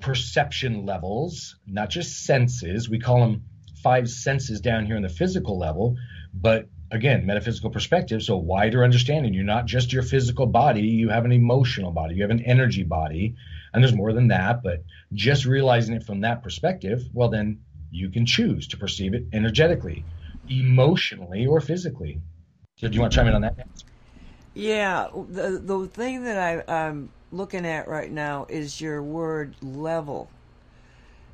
perception levels, not just senses. We call them five senses down here in the physical level, but again, metaphysical perspective, so wider understanding. You're not just your physical body, you have an emotional body, you have an energy body, and there's more than that, but just realizing it from that perspective, well, then you can choose to perceive it energetically, emotionally, or physically. So, do you want to chime in on that? Yeah, the the thing that I, I'm looking at right now is your word level.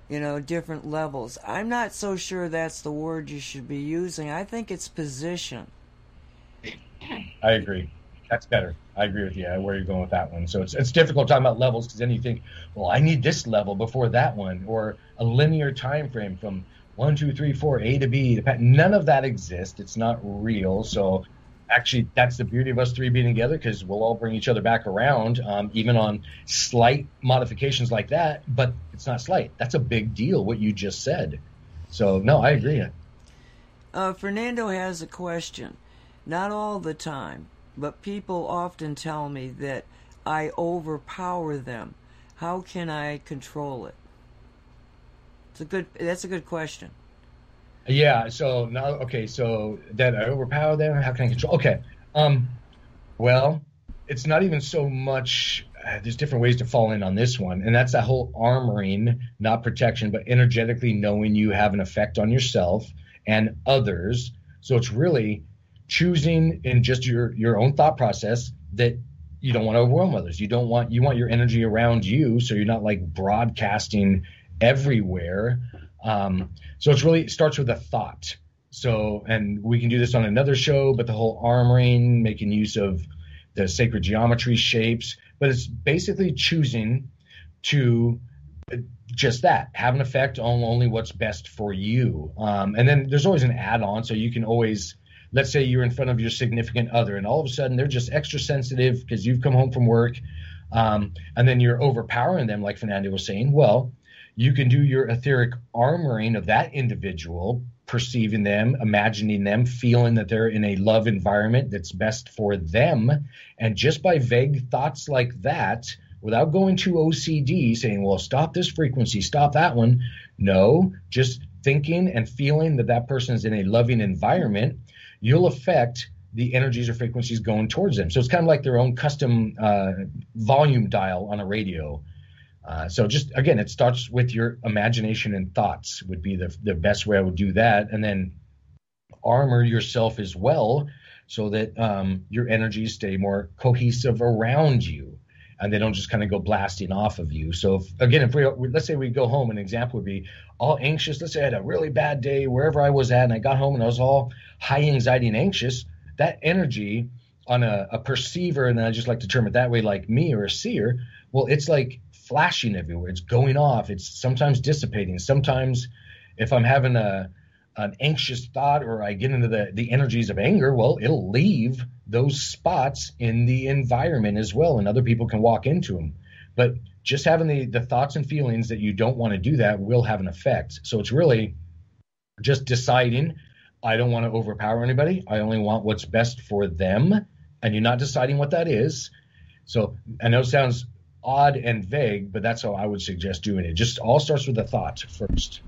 You know, different levels. I'm not so sure that's the word you should be using. I think it's position. I agree. That's better. I agree with you. Where you're going with that one. So it's it's difficult talking about levels because then you think, well, I need this level before that one, or a linear time frame from one, two, three, four, A to B. None of that exists. It's not real. So actually, that's the beauty of us three being together because we'll all bring each other back around, um, even on slight modifications like that. But it's not slight. That's a big deal. What you just said. So no, I agree. Uh, Fernando has a question. Not all the time, but people often tell me that I overpower them. How can I control it? It's a good. That's a good question. Yeah. So now, okay. So that I overpower them. How can I control? Okay. Um. Well, it's not even so much. Uh, there's different ways to fall in on this one, and that's that whole armoring, not protection, but energetically knowing you have an effect on yourself and others. So it's really choosing in just your your own thought process that you don't want to overwhelm others. You don't want you want your energy around you, so you're not like broadcasting everywhere. Um, so it's really it starts with a thought. So and we can do this on another show, but the whole armoring, making use of the sacred geometry shapes, but it's basically choosing to just that have an effect on only what's best for you. Um, and then there's always an add-on, so you can always let's say you're in front of your significant other and all of a sudden they're just extra sensitive because you've come home from work um, and then you're overpowering them like fernando was saying well you can do your etheric armoring of that individual perceiving them imagining them feeling that they're in a love environment that's best for them and just by vague thoughts like that without going to ocd saying well stop this frequency stop that one no just thinking and feeling that that person is in a loving environment you'll affect the energies or frequencies going towards them. So it's kind of like their own custom uh, volume dial on a radio. Uh, so just again, it starts with your imagination and thoughts would be the the best way I would do that, and then armor yourself as well, so that um, your energies stay more cohesive around you, and they don't just kind of go blasting off of you. So if, again, if we let's say we go home, an example would be all anxious. Let's say I had a really bad day wherever I was at, and I got home and I was all high anxiety and anxious, that energy on a, a perceiver, and I just like to term it that way, like me or a seer, well, it's like flashing everywhere. It's going off. It's sometimes dissipating. Sometimes, if I'm having a an anxious thought or I get into the, the energies of anger, well, it'll leave those spots in the environment as well, and other people can walk into them. But just having the, the thoughts and feelings that you don't want to do that will have an effect. So it's really just deciding I don't want to overpower anybody. I only want what's best for them. And you're not deciding what that is. So I know it sounds odd and vague, but that's how I would suggest doing it. Just all starts with a thought first.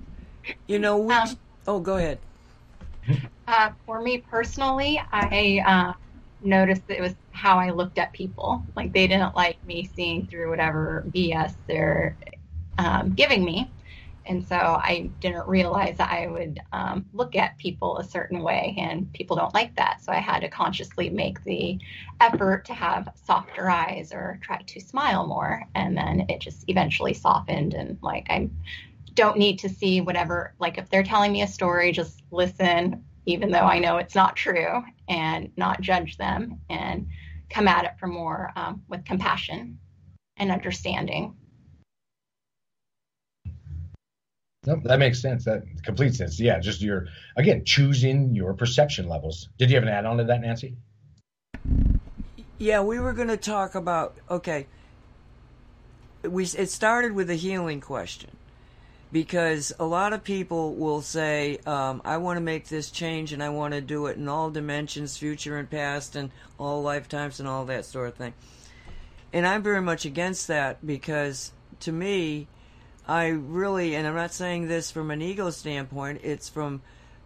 You know, we, um, oh, go ahead. Uh, for me personally, I uh, noticed that it was how I looked at people. Like they didn't like me seeing through whatever BS they're um, giving me and so I didn't realize that I would um, look at people a certain way, and people don't like that. So I had to consciously make the effort to have softer eyes or try to smile more, and then it just eventually softened. And like I don't need to see whatever. Like if they're telling me a story, just listen, even though I know it's not true, and not judge them, and come at it from more um, with compassion and understanding No, that makes sense. That complete sense. Yeah, just your again choosing your perception levels. Did you have an add-on to that, Nancy? Yeah, we were going to talk about. Okay, we it started with a healing question because a lot of people will say, um, "I want to make this change and I want to do it in all dimensions, future and past, and all lifetimes and all that sort of thing." And I'm very much against that because to me I really, and I'm not saying this from an ego standpoint, it's from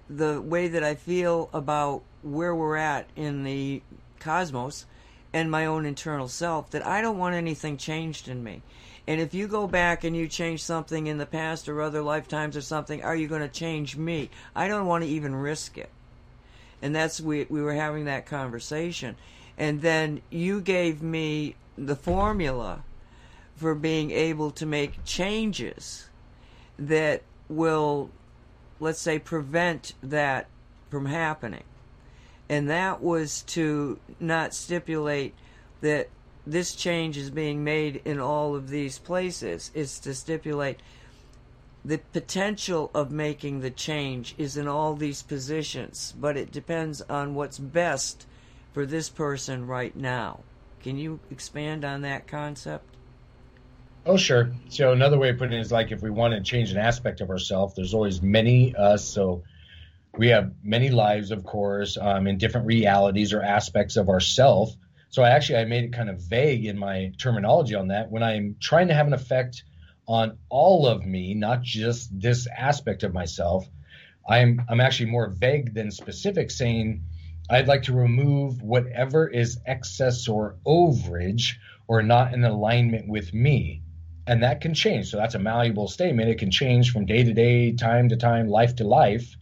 the way that I feel about where we're at in the cosmos and my own internal self that I don't want anything changed in me. And if you go back and you change something in the past or other lifetimes or something, are you going to change me? I don't want to even risk it. And that's we we were having that conversation. And then you gave me the formula for being able to make changes that will let's say prevent that from happening. And that was to not stipulate that this change is being made in all of these places. It's to stipulate the potential of making the change is in all these positions, but it depends on what's best for this person right now. Can you expand on that concept? Oh, sure. So another way of putting it is like if we want to change an aspect of ourselves, there's always many us. So we have many lives, of course, um, in different realities or aspects of ourself. So I actually I made it kind of vague in my terminology on that. When I'm trying to have an effect on all of me, not just this aspect of myself, I'm I'm actually more vague than specific, saying I'd like to remove whatever is excess or overage or not in alignment with me. And that can change. So that's a malleable statement. It can change from day to day, time to time, life to life.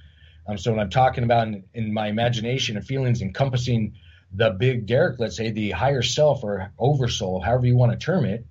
Um, so when I'm talking about in, in, my imagination and feelings encompassing the big Derek, let's say the higher self or oversoul, however you want to term it,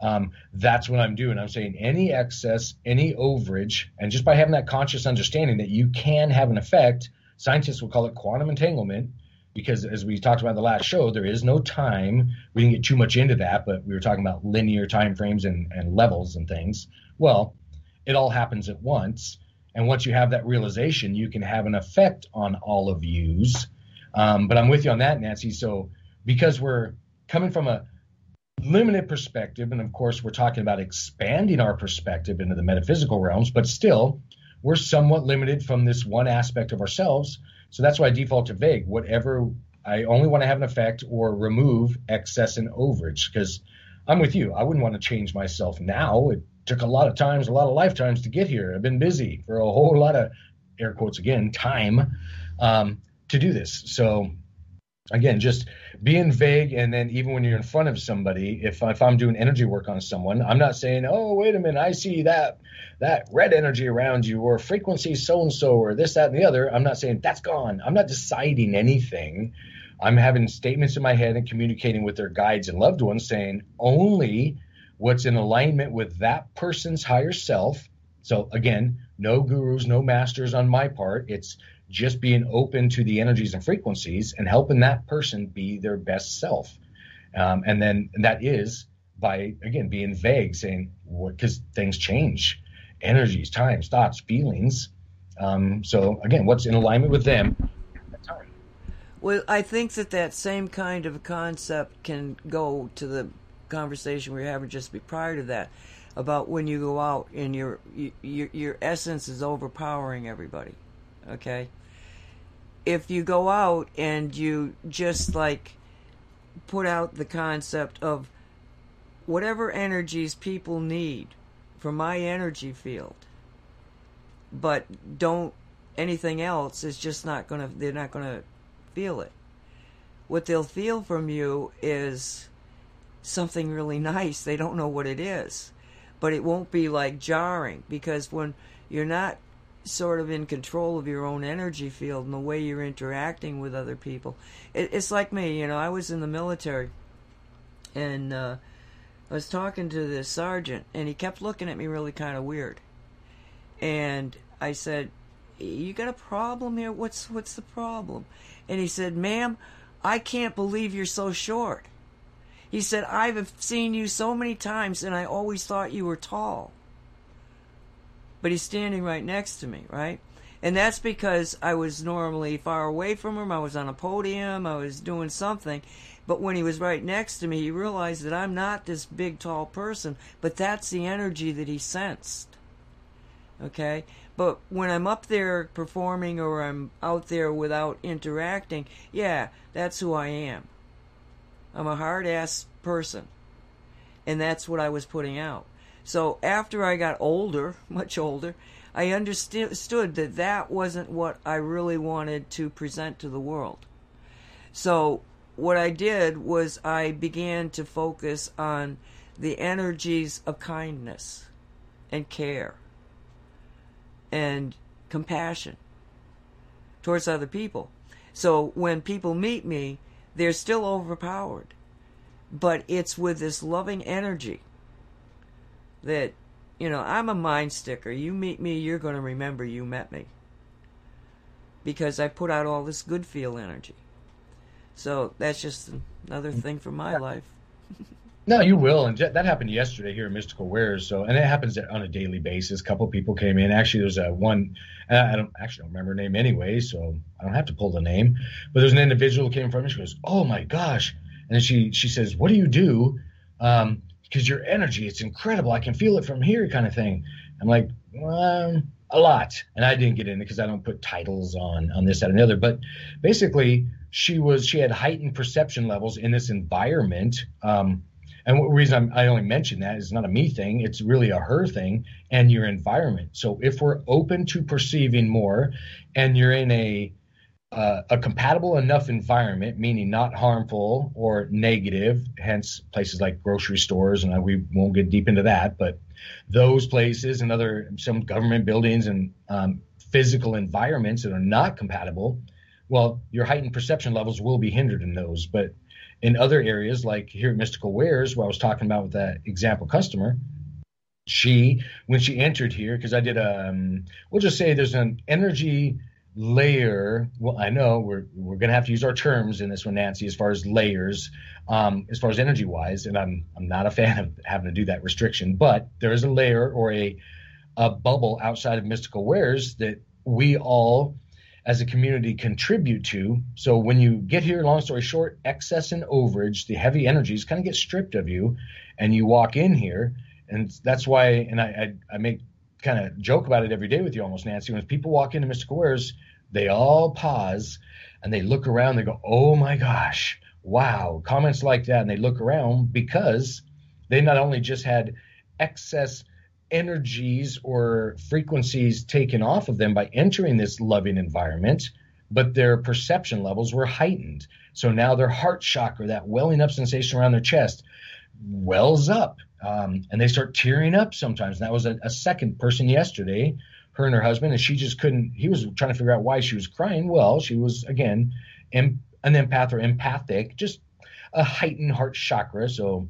um, that's what I'm doing. I'm saying any excess, any overage, and just by having that conscious understanding that you can have an effect, scientists will call it quantum entanglement, because as we talked about in the last show, there is no time. We didn't get too much into that, but we were talking about linear time frames and, and levels and things. Well, it all happens at once. And once you have that realization, you can have an effect on all of yous. Um, but I'm with you on that, Nancy. So because we're coming from a limited perspective, and of course we're talking about expanding our perspective into the metaphysical realms, but still we're somewhat limited from this one aspect of ourselves. So that's why I default to vague. Whatever I only want to have an effect or remove excess and overage because I'm with you. I wouldn't want to change myself now. It took a lot of times, a lot of lifetimes to get here. I've been busy for a whole lot of air quotes again time um, to do this. So again, just being vague, and then even when you're in front of somebody, if if I'm doing energy work on someone, I'm not saying, "Oh, wait a minute, I see that that red energy around you, or frequency so and so, or this, that, and the other." I'm not saying that's gone. I'm not deciding anything. I'm having statements in my head and communicating with their guides and loved ones, saying only what's in alignment with that person's higher self. So again, no gurus, no masters on my part. It's just being open to the energies and frequencies and helping that person be their best self. Um, and then that is by again being vague, saying because things change, energies, times, thoughts, feelings. Um, so again, what's in alignment with them Well, I think that that same kind of concept can go to the conversation we were having just prior to that about when you go out and your your your essence is overpowering everybody. Okay? If you go out and you just like put out the concept of whatever energies people need from my energy field, but don't anything else is just not going to they're not going to feel it. What they'll feel from you is something really nice. They don't know what it is. But it won't be like jarring because when you're not sort of in control of your own energy field and the way you're interacting with other people, it, it's like me. You know, I was in the military and uh, I was talking to this sergeant and he kept looking at me really kind of weird. And I said, "You got a problem here? What's what's the problem?" And he said, "Ma'am, I can't believe you're so short." He said, I've seen you so many times and I always thought you were tall. But he's standing right next to me, right? And that's because I was normally far away from him. I was on a podium. I was doing something. But when he was right next to me, he realized that I'm not this big, tall person, but that's the energy that he sensed. Okay? But when I'm up there performing or I'm out there without interacting, yeah, that's who I am. I'm a hard ass person. And that's what I was putting out. So after I got older, [laughs] much older, I understood that that wasn't what I really wanted to present to the world. So what I did was I began to focus on the energies of kindness and care and compassion towards other people. So when people meet me, they're still overpowered, but it's with this loving energy that, you know, I'm a mind sticker. You meet me, you're going to remember you met me because I put out all this good feel energy. So that's just another thing for my life. [laughs] No, you will, and that happened yesterday here at Mystical Wares. So, and it happens on a daily basis. A couple people came in. Actually, there's a one. I don't actually don't remember her name anyway, so I don't have to pull the name. But there's an individual who came from. front. She goes, "Oh my gosh!" And she she says, "What do you do?" Um, because your energy, it's incredible. I can feel it from here, kind of thing. I'm like, um, a lot, and I didn't get in because I don't put titles on on this, that, and the other. But basically, she was she had heightened perception levels in this environment. Um, and the reason I'm, i only mention that is not a me thing; it's really a her thing and your environment. So if we're open to perceiving more, and you're in a uh, a compatible enough environment, meaning not harmful or negative, hence places like grocery stores, and we won't get deep into that, but those places and other some government buildings and um, physical environments that are not compatible, well, your heightened perception levels will be hindered in those. But in other areas, like here at Mystical Wares, where I was talking about with that example customer, she, when she entered here, because I did a, um, we'll just say there's an energy layer. Well, I know we're we're gonna have to use our terms in this one, Nancy, as far as layers, um, as far as energy wise, and I'm I'm not a fan of having to do that restriction, but there is a layer or a a bubble outside of Mystical Wares that we all as a community contribute to. So when you get here, long story short, excess and overage, the heavy energies kind of get stripped of you, and you walk in here, and that's why. And I I, I make kind of joke about it every day with you, almost Nancy. When people walk into Mr. Wares, they all pause and they look around. They go, "Oh my gosh, wow!" Comments like that, and they look around because they not only just had excess energies or frequencies taken off of them by entering this loving environment, but their perception levels were heightened. So now their heart chakra, that welling up sensation around their chest, wells up. Um, and they start tearing up sometimes. And that was a, a second person yesterday, her and her husband, and she just couldn't. He was trying to figure out why she was crying. Well, she was again em, an empath or empathic, just a heightened heart chakra. So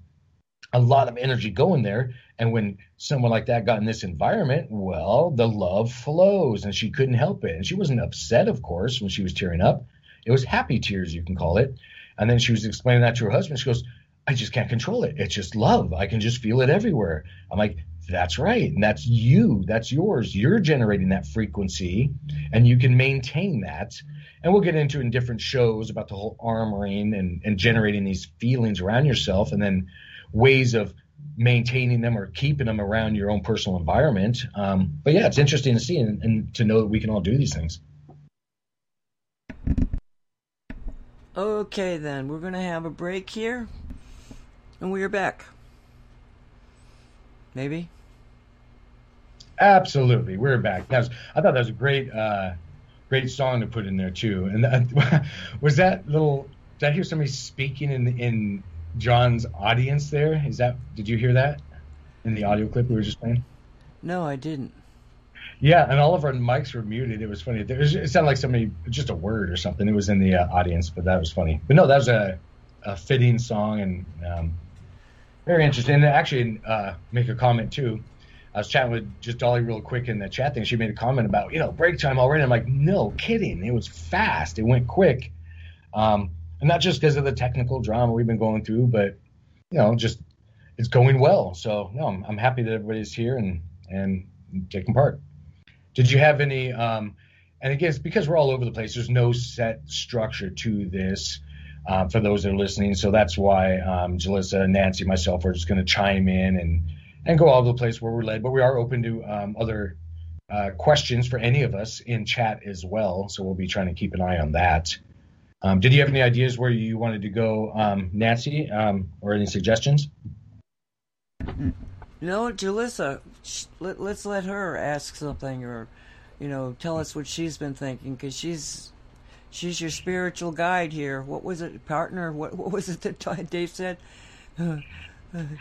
a lot of energy going there. And when someone like that got in this environment, well, the love flows and she couldn't help it. And she wasn't upset, of course, when she was tearing up. It was happy tears, you can call it. And then she was explaining that to her husband. She goes, I just can't control it. It's just love. I can just feel it everywhere. I'm like, that's right. And that's you. That's yours. You're generating that frequency and you can maintain that. And we'll get into in different shows about the whole armoring and, and generating these feelings around yourself and then ways of maintaining them or keeping them around your own personal environment. Um, but yeah, it's interesting to see and, and to know that we can all do these things. Okay, then we're going to have a break here, and we are back. Maybe. Absolutely, we're back. That was, I thought that was a great, uh, great song to put in there too. And that, [laughs] was that little? Did I hear somebody speaking in in John's audience there. Is that? Did you hear that in the audio clip we were just playing? No, I didn't. Yeah, and all of our mics were muted. It was funny. It, was, it sounded like somebody, just a word or something. It was in the uh, audience, but that was funny. But no, that was a, a fitting song and um, very interesting. And actually, uh, make a comment too. I was chatting with just Dolly real quick in the chat thing. She made a comment about, you know, break time already. I'm like, no kidding. It was fast. It went quick. Um, and not just because of the technical drama we've been going through, but you know, just it's going well. So no, I'm, I'm happy that everybody's here and and taking part. Did you have any? Um, and again, it's because we're all over the place. There's no set structure to this. Uh, for those that are listening, so that's why um, Julissa, Nancy, myself are just going to chime in and and go all over the place where we're led. But we are open to um, other uh, questions for any of us in chat as well. So we'll be trying to keep an eye on that. Um, did you have any ideas where you wanted to go, um, Nancy, um, or any suggestions? No, Julissa, let, us let her ask something or, you know, tell us what she's been thinking because she's she's your spiritual guide here. What was it, partner? What what was it that Dave said? [laughs] I,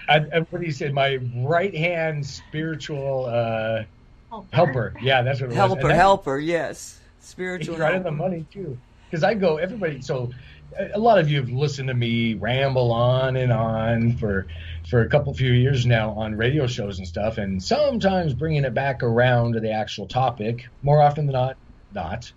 I, what he said, my right hand spiritual uh, helper. helper. Yeah, that's what it helper, was. Helper, helper, yes, spiritual. Right in the money too, because I go everybody. So a lot of you have listened to me ramble on and on for for a couple few years now on radio shows and stuff, and sometimes bringing it back around to the actual topic. More often than not, not.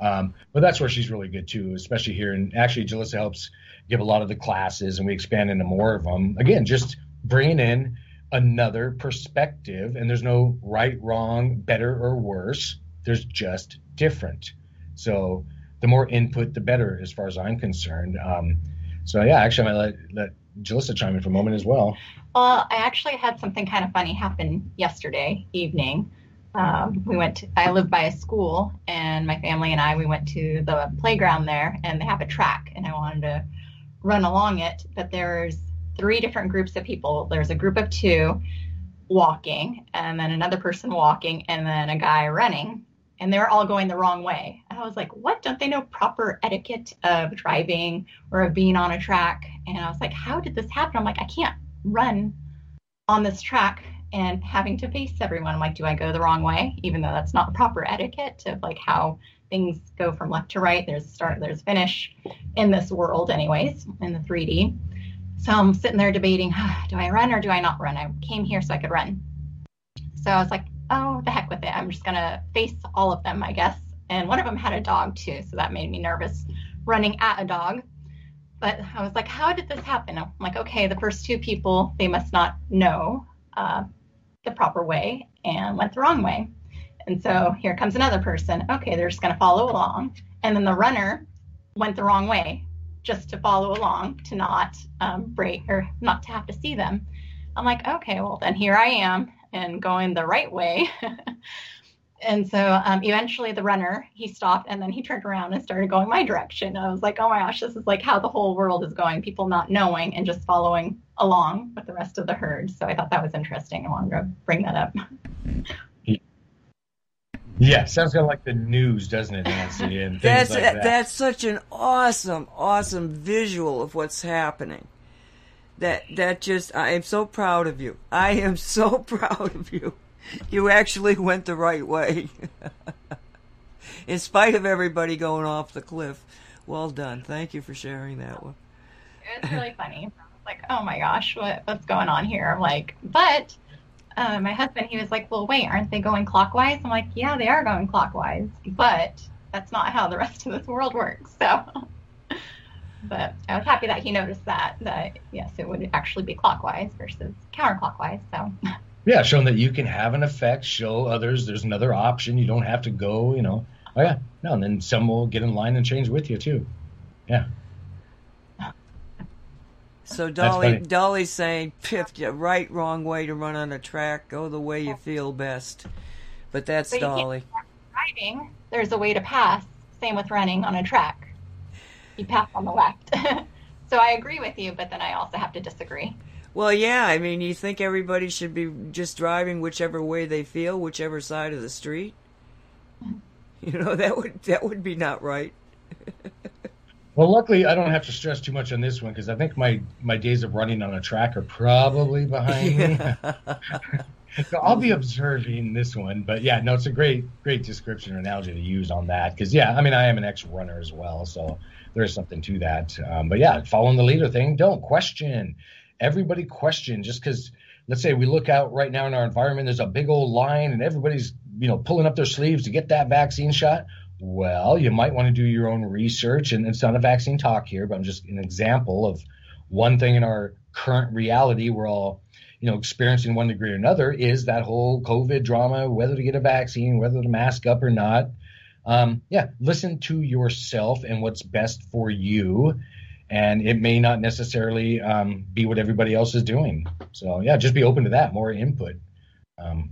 Um, but that's where she's really good too, especially here. And actually, Julissa helps give a lot of the classes, and we expand into more of them. Again, just bringing in another perspective, and there's no right, wrong, better or worse. There's just different. So the more input, the better, as far as I'm concerned. Um, so yeah, actually, I might let, let Julissa chime in for a moment as well. Well, I actually had something kind of funny happen yesterday evening. Um, we went. To, I live by a school, and my family and I we went to the playground there, and they have a track, and I wanted to run along it. But there's three different groups of people. There's a group of two walking, and then another person walking, and then a guy running and they were all going the wrong way. And I was like, what? Don't they know proper etiquette of driving or of being on a track? And I was like, how did this happen? I'm like, I can't run on this track and having to face everyone. I'm like, do I go the wrong way? Even though that's not proper etiquette of like how things go from left to right. There's a start, there's a finish in this world, anyways, in the 3D. So I'm sitting there debating, [sighs] do I run or do I not run? I came here so I could run. So I was like, oh, the heck with it. I'm just going to face all of them, I guess. And one of them had a dog too, so that made me nervous running at a dog. But I was like, how did this happen? I'm like, okay, the first two people, they must not know uh, the proper way and went the wrong way. And so here comes another person. Okay, they're just going to follow along. And then the runner went the wrong way just to follow along, to not um, break or not to have to see them. I'm like, okay, well, then here I am and going the right way. [laughs] and so um, eventually the runner he stopped and then he turned around and started going my direction i was like oh my gosh this is like how the whole world is going people not knowing and just following along with the rest of the herd so i thought that was interesting i wanted to bring that up yeah sounds kind of like the news doesn't it nancy and that's like that. that's such an awesome awesome visual of what's happening that that just I am so proud of you. I am so [laughs] proud of you. [laughs] You actually went the right way. [laughs] In spite of everybody going off the cliff. Well done. Thank you for sharing that one. It was really funny. Like, oh my gosh, what what's going on here? I'm like, but uh, my husband, he was like, well, wait, aren't they going clockwise? I'm like, yeah, they are going clockwise, but that's not how the rest of this world works. So [laughs] but I was happy that he noticed that that yes, it would actually be clockwise versus counterclockwise. So yeah, showing that you can have an effect, show others there's another option. You don't have to go, you know. Oh yeah, no, and then some will get in line and change with you too. Yeah. So Dolly, Dolly's saying, "Piff, you right, wrong way to run on a track. Go the way you feel best." But that's but Dolly. Driving, there's a way to pass. Same with running on a track you pass on the left. [laughs] so I agree with you, but then I also have to disagree. Well, yeah, I mean, you think everybody should be just driving whichever way they feel, whichever side of the street? [laughs] You know, that would that would be not right. [laughs] well, luckily, I don't have to stress too much on this one because I think my my days of running on a track are probably behind yeah. me. [laughs] so I'll be observing this one, but yeah, no, it's a great great description or analogy to use on that because yeah, I mean, I am an ex runner as well, so there is something to that. Um, but yeah, following the leader thing, don't question. Everybody question just because let's say we look out right now in our environment, there's a big old line and everybody's, you know, pulling up their sleeves to get that vaccine shot. Well, you might want to do your own research. And it's not a vaccine talk here, but I'm just an example of one thing in our current reality we're all, you know, experiencing one degree or another is that whole COVID drama, whether to get a vaccine, whether to mask up or not um, yeah, listen to yourself and what's best for you. And it may not necessarily um, be what everybody else is doing. So yeah, just be open to that, more input. Um,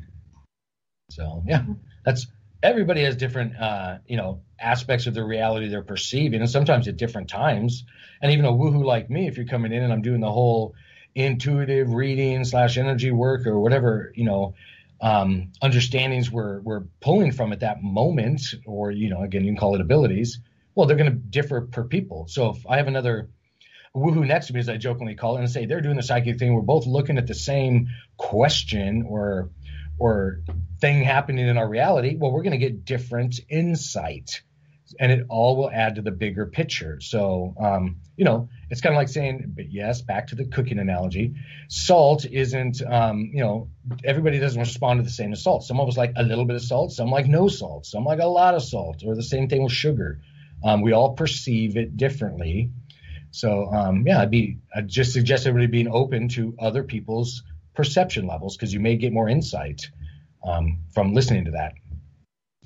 so yeah, that's everybody has different uh, you know aspects of the reality they're perceiving, and sometimes at different times. And even a woohoo like me, if you're coming in and I'm doing the whole intuitive reading slash energy work or whatever, you know, um, understandings we're we're pulling from at that moment, or you know, again, you can call it abilities. Well, they're going to differ per people. So if I have another woohoo next to me, as I jokingly call it, and say they're doing the psychic thing, we're both looking at the same question or or thing happening in our reality. Well, we're going to get different insight and it all will add to the bigger picture. So, um, you know, it's kind of like saying, but yes, back to the cooking analogy. Salt isn't, um, you know, everybody doesn't respond to the same as salt. Some of us like a little bit of salt, some like no salt, some like a lot of salt, or the same thing with sugar. Um, we all perceive it differently. So, um, yeah, I'd be, I'd just suggest everybody being open to other people's perception levels because you may get more insight um, from listening to that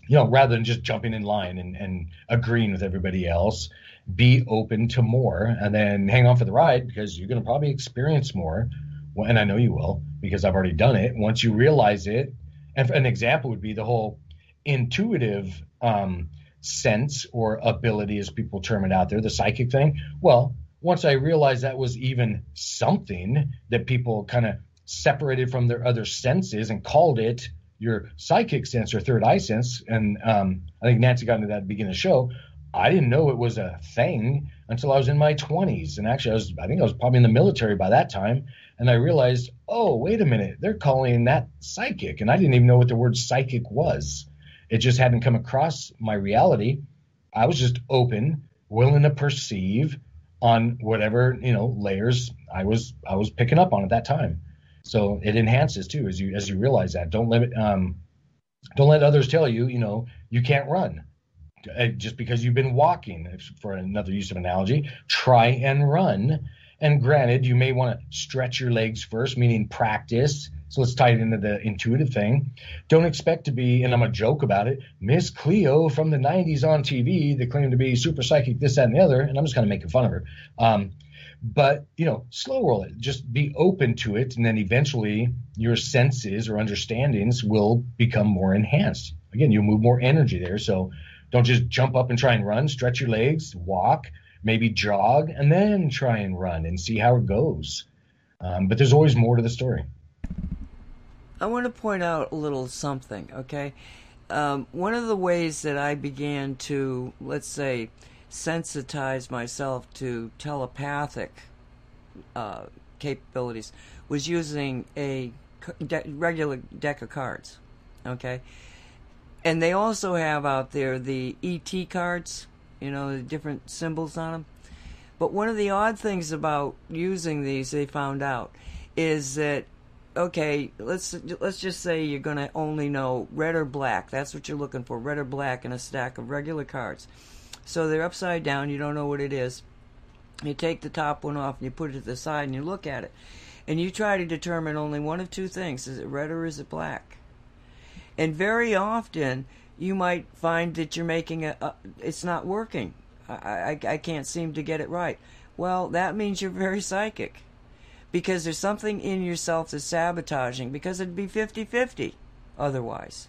you know, rather than just jumping in line and, and agreeing with everybody else, be open to more and then hang on for the ride because you're going to probably experience more. And I know you will because I've already done it. Once you realize it, and an example would be the whole intuitive um, sense or ability, as people term it out there, the psychic thing. Well, once I realized that was even something that people kind of separated from their other senses and called it your psychic sense or third eye sense. And um, I think Nancy got into that at the beginning of the show. I didn't know it was a thing until I was in my 20s. And actually, I was, I think I was probably in the military by that time. And I realized, oh, wait a minute, they're calling that psychic. And I didn't even know what the word psychic was. It just hadn't come across my reality. I was just open, willing to perceive on whatever, you know, layers I was I was picking up on at that time. So it enhances too as you as you realize that. Don't limit. Um, don't let others tell you, you know, you can't run uh, just because you've been walking. For another use of analogy, try and run. And granted, you may want to stretch your legs first, meaning practice. So let's tie it into the intuitive thing. Don't expect to be, and I'm a joke about it, Miss Cleo from the 90s on TV that claimed to be super psychic, this, that, and the other. And I'm just kind of making fun of her. Um, but you know slow roll it just be open to it and then eventually your senses or understandings will become more enhanced again you'll move more energy there so don't just jump up and try and run stretch your legs walk maybe jog and then try and run and see how it goes um, but there's always more to the story i want to point out a little something okay um, one of the ways that i began to let's say sensitize myself to telepathic uh, capabilities was using a de- regular deck of cards. Okay. And they also have out there the ET cards, you know, the different symbols on them. But one of the odd things about using these, they found out, is that okay, let's let's just say you're going to only know red or black. That's what you're looking for, red or black in a stack of regular cards. So they're upside down, you don't know what it is. You take the top one off and you put it to the side and you look at it. And you try to determine only one of two things is it red or is it black? And very often you might find that you're making a, a it's not working. I, I, I can't seem to get it right. Well, that means you're very psychic because there's something in yourself that's sabotaging because it'd be 50 50 otherwise.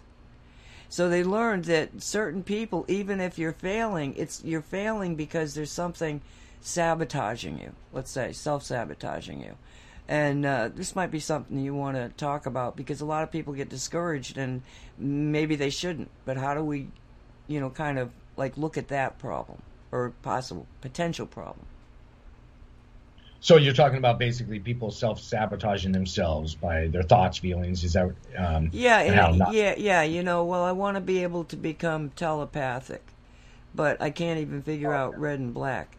So they learned that certain people, even if you're failing, it's you're failing because there's something sabotaging you. Let's say self sabotaging you. And uh, this might be something you want to talk about because a lot of people get discouraged and maybe they shouldn't. But how do we, you know, kind of like look at that problem or possible potential problem? So you're talking about basically people self sabotaging themselves by their thoughts, feelings. Is that? Um, yeah, and, yeah, yeah. You know, well, I want to be able to become telepathic, but I can't even figure out red and black.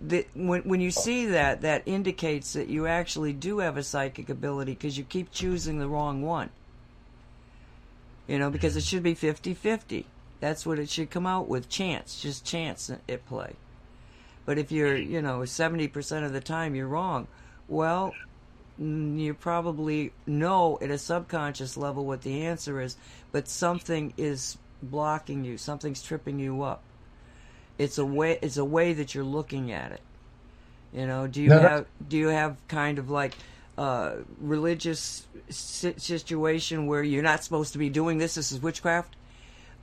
The, when when you see that, that indicates that you actually do have a psychic ability because you keep choosing the wrong one. You know, because it should be 50-50. That's what it should come out with. Chance, just chance at play. But if you're, you know, 70% of the time you're wrong, well, you probably know at a subconscious level what the answer is, but something is blocking you, something's tripping you up. It's a way it's a way that you're looking at it. You know, do you no, have do you have kind of like a religious situation where you're not supposed to be doing this? This is witchcraft.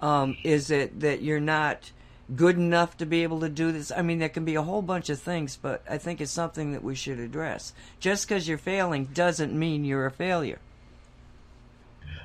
Um, is it that you're not good enough to be able to do this? I mean, there can be a whole bunch of things, but I think it's something that we should address. Just because you're failing doesn't mean you're a failure.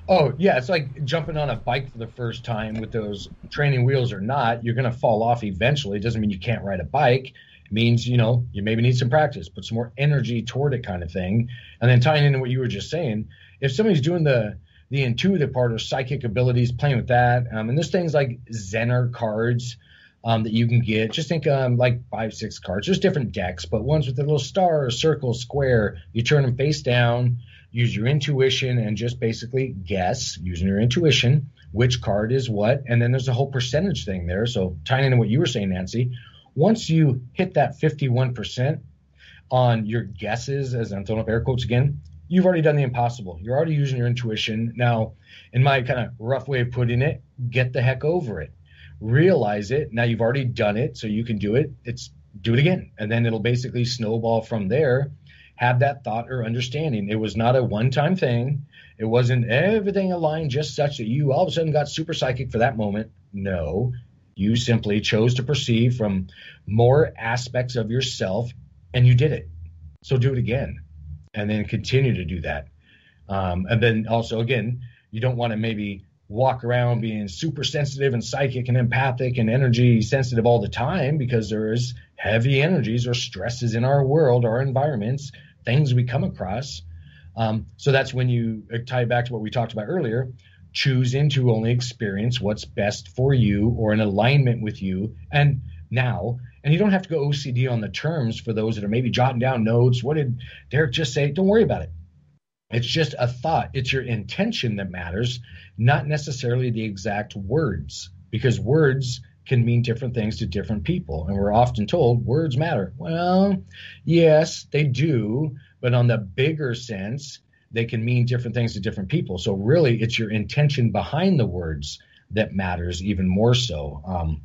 Oh yeah, it's like jumping on a bike for the first time with those training wheels or not. You're gonna fall off eventually. It doesn't mean you can't ride a bike. It means you know you maybe need some practice, put some more energy toward it, kind of thing. And then tying into what you were just saying, if somebody's doing the the intuitive part or psychic abilities, playing with that, um, and there's things like Zener cards um, that you can get. Just think um, like five, six cards. There's different decks, but ones with a little star, circle, square. You turn them face down use your intuition and just basically guess using your intuition which card is what. And then there's a whole percentage thing there. So tying into what you were saying, Nancy, once you hit that 51% on your guesses, as I'm throwing up air quotes again, you've already done the impossible. You're already using your intuition. Now, in my kind of rough way of putting it, get the heck over it. Realize it. Now you've already done it, so you can do it. It's do it again. And then it'll basically snowball from there have that thought or understanding. It was not a one time thing. It wasn't everything aligned just such that you all of a sudden got super psychic for that moment. No, you simply chose to perceive from more aspects of yourself and you did it. So do it again and then continue to do that. Um, and then also, again, you don't want to maybe walk around being super sensitive and psychic and empathic and energy sensitive all the time because there is heavy energies or stresses in our world, our environments things we come across. Um, so that's when you uh, tie back to what we talked about earlier. Choosing to only experience what's best for you or in alignment with you. And now, and you don't have to go OCD on the terms for those that are maybe jotting down notes. What did Derek just say? Don't worry about it. It's just a thought. It's your intention that matters, not necessarily the exact words, because words can mean different things to different people. And we're often told words matter. Well, yes, they do, but on the bigger sense, they can mean different things to different people. So really, it's your intention behind the words that matters even more so. Um,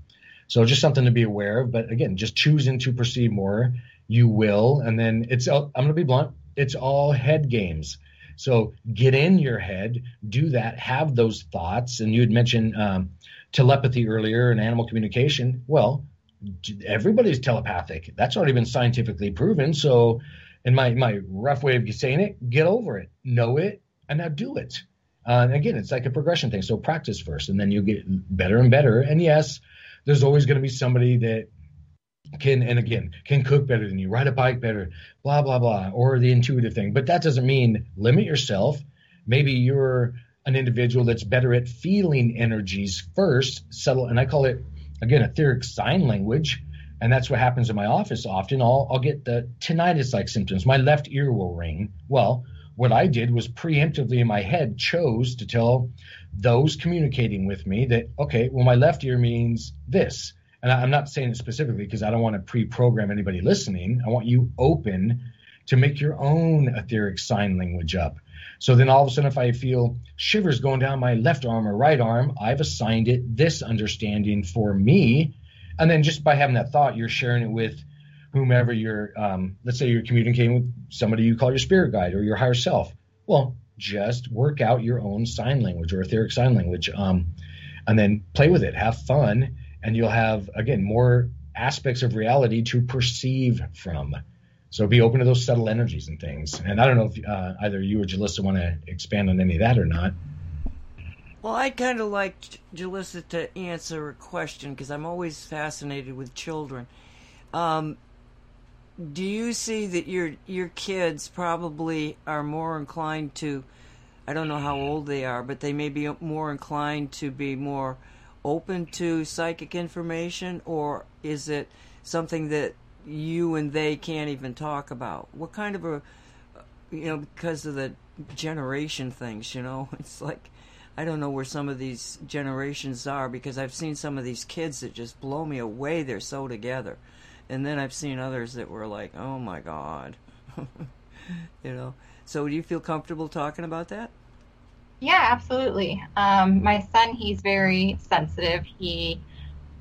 so just something to be aware of. But again, just choosing to perceive more, you will. And then it's, I'm going to be blunt, it's all head games. So get in your head, do that, have those thoughts. And you had mentioned um, telepathy earlier and animal communication. Well, everybody's telepathic. That's already been scientifically proven. So, in my my rough way of saying it, get over it, know it, and now do it. Uh, and again, it's like a progression thing. So practice first, and then you get better and better. And yes, there's always going to be somebody that can, and again, can cook better than you, ride a bike better, blah blah blah, or the intuitive thing. But that doesn't mean limit yourself. Maybe you're an individual that's better at feeling energies first, subtle, and I call it again etheric sign language. And that's what happens in my office often. I'll, I'll get the tinnitus like symptoms. My left ear will ring. Well, what I did was preemptively in my head chose to tell those communicating with me that, okay, well, my left ear means this. And I'm not saying it specifically because I don't want to pre program anybody listening. I want you open to make your own etheric sign language up. So then all of a sudden, if I feel shivers going down my left arm or right arm, I've assigned it this understanding for me. And then just by having that thought, you're sharing it with whomever you're, um, let's say you're communicating with somebody you call your spirit guide or your higher self. Well, just work out your own sign language or etheric sign language. Um, and then play with it, have fun, and you'll have, again, more aspects of reality to perceive from. So be open to those subtle energies and things. And I don't know if uh, either you or Julissa want to expand on any of that or not. Well, I'd kind of like Julissa to answer a question because I'm always fascinated with children. Um, do you see that your your kids probably are more inclined to? I don't know how old they are, but they may be more inclined to be more open to psychic information, or is it something that you and they can't even talk about? What kind of a, you know, because of the generation things, you know, [laughs] it's like, I don't know where some of these generations are because I've seen some of these kids that just blow me away. They're so together. And then I've seen others that were like, oh my God. [laughs] you know, so do you feel comfortable talking about that? Yeah, absolutely. Um, my son, he's very sensitive. He,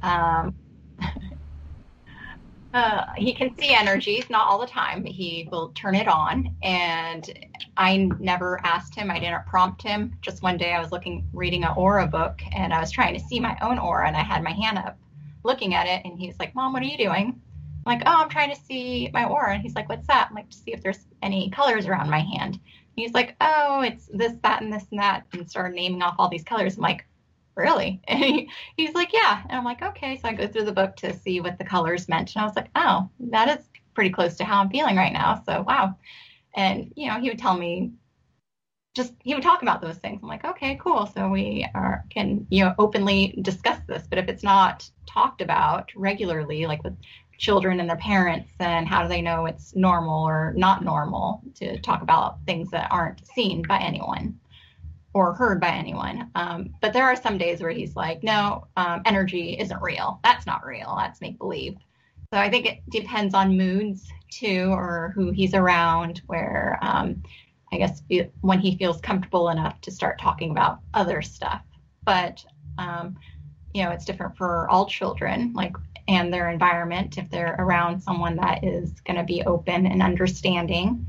um, [laughs] uh, he can see energies, not all the time, he will turn it on. And I never asked him, I didn't prompt him. Just one day I was looking, reading an aura book, and I was trying to see my own aura, and I had my hand up looking at it, and he's like, Mom, what are you doing? I'm like, oh, I'm trying to see my aura. And he's like, what's that? I'm like, to see if there's any colors around my hand. He's like, oh, it's this, that, and this and that, and started naming off all these colors. I'm like, really? [laughs] And he, he's like, yeah. And I'm like, okay. So I go through the book to see what the colors meant, and I was like, oh, that is pretty close to how I'm feeling right now. So wow. And you know, he would tell me just he would talk about those things. I'm like, okay, cool. So we are can you know openly discuss this. But if it's not talked about regularly, like with children and their parents, then how do they know it's normal or not normal to talk about things that aren't seen by anyone or heard by anyone? Um, but there are some days where he's like, no, um, energy isn't real. That's not real. That's make believe. So I think it depends on moods too, or who he's around. Where um, I guess when he feels comfortable enough to start talking about other stuff. But um, you know, it's different for all children, like and their environment. If they're around someone that is going to be open and understanding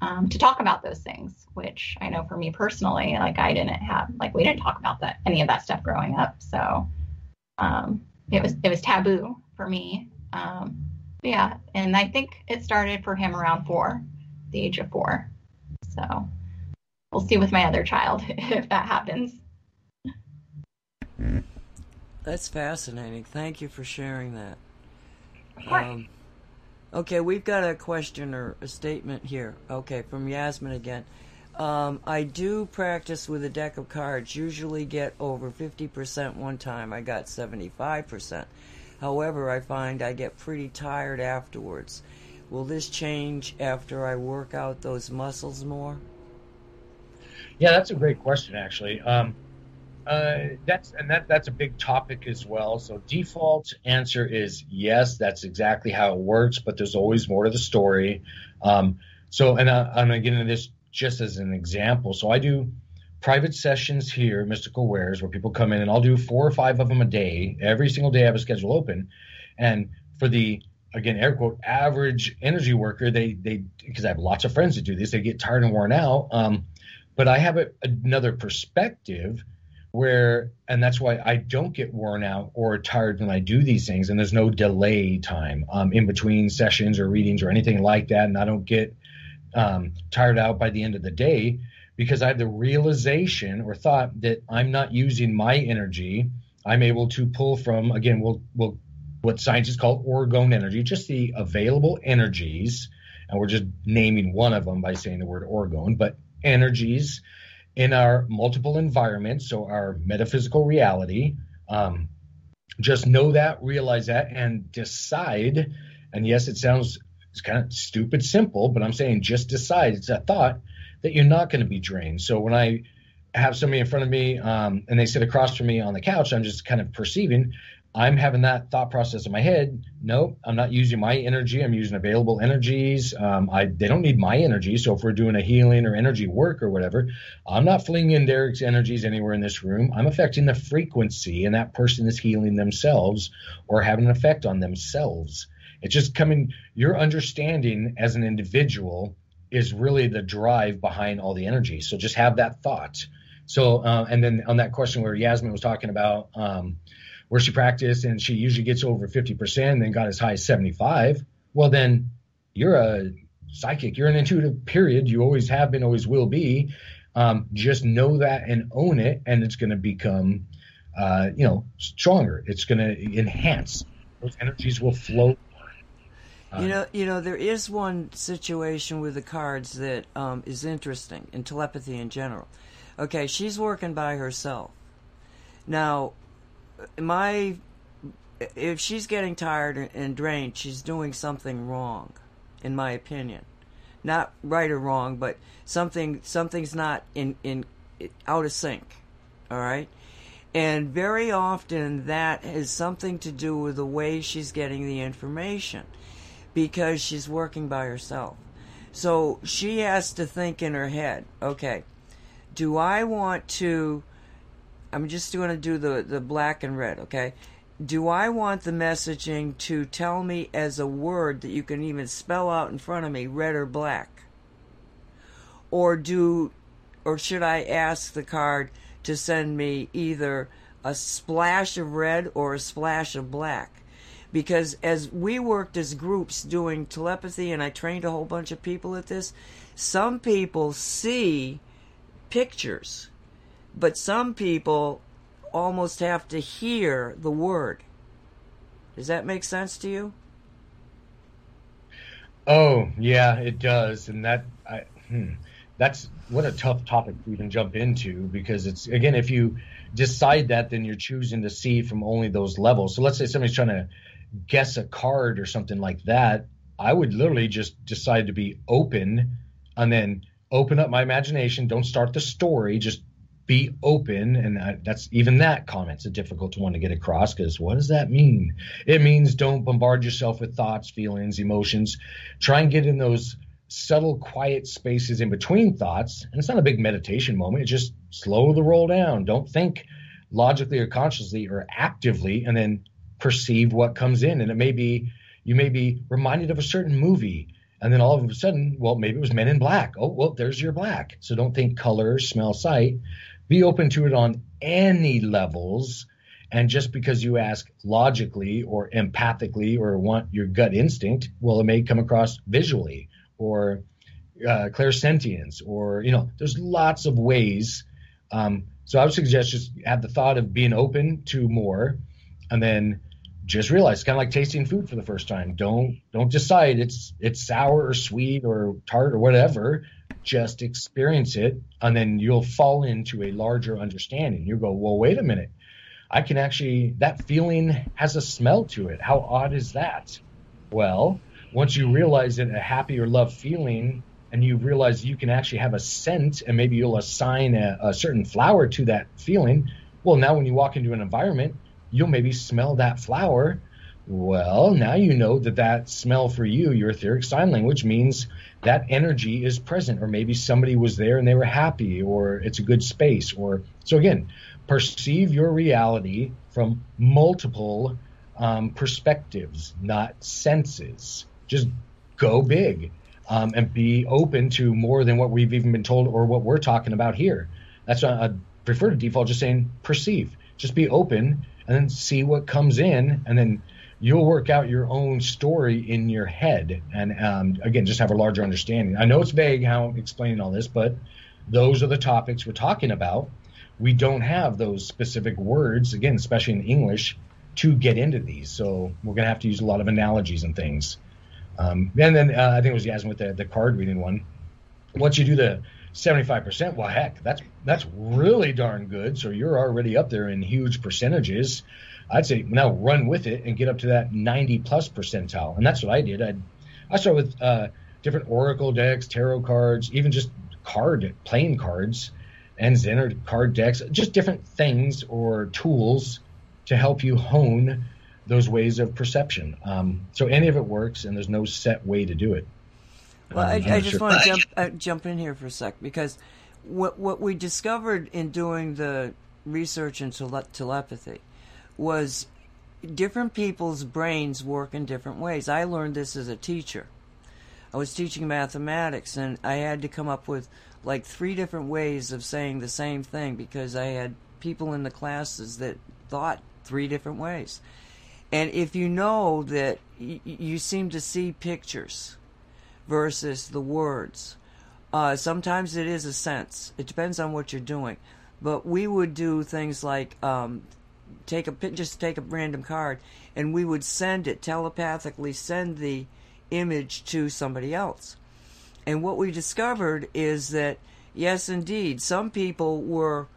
um, to talk about those things, which I know for me personally, like I didn't have, like we didn't talk about that any of that stuff growing up. So um, it was it was taboo for me. Um, yeah, and I think it started for him around four, the age of four. So we'll see with my other child [laughs] if that happens. That's fascinating. Thank you for sharing that. Um, okay, we've got a question or a statement here. Okay, from Yasmin again. Um, I do practice with a deck of cards. Usually get over 50% one time. I got 75%. However, I find I get pretty tired afterwards. Will this change after I work out those muscles more? Yeah, that's a great question, actually. Um, uh, that's and that that's a big topic as well. So default answer is yes. That's exactly how it works. But there's always more to the story. Um, so and I, I'm gonna get into this just as an example. So I do private sessions here, Mystical Wares, where people come in and I'll do four or five of them a day. Every single day I have a schedule open. And for the again air quote average energy worker they they because i have lots of friends that do this they get tired and worn out um, but i have a, another perspective where and that's why i don't get worn out or tired when i do these things and there's no delay time um, in between sessions or readings or anything like that and i don't get um, tired out by the end of the day because i have the realization or thought that i'm not using my energy. I'm able to pull from again we'll we'll what scientists call orgone energy, just the available energies, and we're just naming one of them by saying the word orgone, but energies in our multiple environments, so our metaphysical reality. Um, just know that, realize that, and decide. And yes, it sounds it's kind of stupid simple, but I'm saying just decide. It's a thought that you're not going to be drained. So when I have somebody in front of me um, and they sit across from me on the couch, I'm just kind of perceiving I'm having that thought process in my head. No, I'm not using my energy. I'm using available energies. Um, I they don't need my energy. So if we're doing a healing or energy work or whatever, I'm not flinging in Derek's energies anywhere in this room. I'm affecting the frequency, and that person is healing themselves or having an effect on themselves. It's just coming. Your understanding as an individual is really the drive behind all the energy. So just have that thought. So uh, and then on that question where Yasmin was talking about. Um, where she practiced and she usually gets over 50% and then got as high as 75 well then you're a psychic. You're an intuitive period. You always have been always will be. Um, just know that and own it and it's going to become uh, you know stronger. It's going to enhance. Those energies will flow. You know, you know, there is one situation with the cards that um, is interesting in telepathy in general. Okay, she's working by herself. Now, my if she's getting tired and drained, she's doing something wrong, in my opinion. Not right or wrong, but something something's not in in out of sync. All right. And very often that has something to do with the way she's getting the information because she's working by herself. So she has to think in her head, okay, do I want to I'm just going to do the, the black and red, okay? Do I want the messaging to tell me as a word that you can even spell out in front of me, red or black? Or do or should I ask the card to send me either a splash of red or a splash of black? because as we worked as groups doing telepathy and I trained a whole bunch of people at this, some people see pictures, but some people almost have to hear the word. Does that make sense to you? Oh yeah, it does, and that I, hmm, that's what a tough topic to even jump into because it's again if you decide that then you're choosing to see from only those levels. So let's say somebody's trying to guess a card or something like that. I would literally just decide to be open and then open up my imagination. Don't start the story. Just be open. And that's even that comment's a difficult one to get across because what does that mean? It means don't bombard yourself with thoughts, feelings, emotions. Try and get in those subtle, quiet spaces in between thoughts. And it's not a big meditation moment. It's just slow the roll down. Don't think logically or consciously or actively and then perceive what comes in. And it may be, you may be reminded of a certain movie and then all of a sudden, well, maybe it was Men in Black. Oh, well, there's your black. So don't think color, smell, sight. Be open to it on any levels. And just because you ask logically or empathically or want your gut instinct, well, it may come across visually or uh, clairsentience or, you know, there's lots of ways. Um, so I would suggest just have the thought of being open to more and then just realize it's kind of like tasting food for the first time. Don't don't decide it's it's sour or sweet or tart or whatever. Just experience it, and then you'll fall into a larger understanding. You go, well, wait a minute, I can actually that feeling has a smell to it. How odd is that? Well, once you realize that a happy or love feeling, and you realize you can actually have a scent, and maybe you'll assign a, a certain flower to that feeling. Well, now when you walk into an environment you'll maybe smell that flower. Well, now you know that that smell for you, your etheric sign language, means that energy is present, or maybe somebody was there and they were happy, or it's a good space. Or so again, perceive your reality from multiple um, perspectives, not senses. Just go big um, and be open to more than what we've even been told or what we're talking about here. That's why I prefer to default just saying perceive. Just be open and then see what comes in, and then you'll work out your own story in your head. And um, again, just have a larger understanding. I know it's vague how I'm explaining all this, but those are the topics we're talking about. We don't have those specific words, again, especially in English, to get into these. So we're going to have to use a lot of analogies and things. Um, and then uh, I think it was Yasmin with the, the card reading one. Once you do the 75%, well, heck, that's that's really darn good. So you're already up there in huge percentages. I'd say now run with it and get up to that 90 plus percentile. And that's what I did. I I started with uh, different Oracle decks, tarot cards, even just card playing cards, and Zener card decks, just different things or tools to help you hone those ways of perception. Um, so any of it works, and there's no set way to do it. Well, I, I, just want to jump uh, jump in here for a sec because what what we discovered in doing the research into tele- telepathy was different people's brains work in different ways. I learned this as a teacher. I was teaching mathematics and I had to come up with like three different ways of saying the same thing because I had people in the classes that thought three different ways. And if you know that y- you seem to see pictures versus the words. Uh, sometimes it is a sense. It depends on what you're doing. But we would do things like um, take a just take a random card, and we would send it telepathically, send the image to somebody else. And what we discovered is that yes, indeed, some people were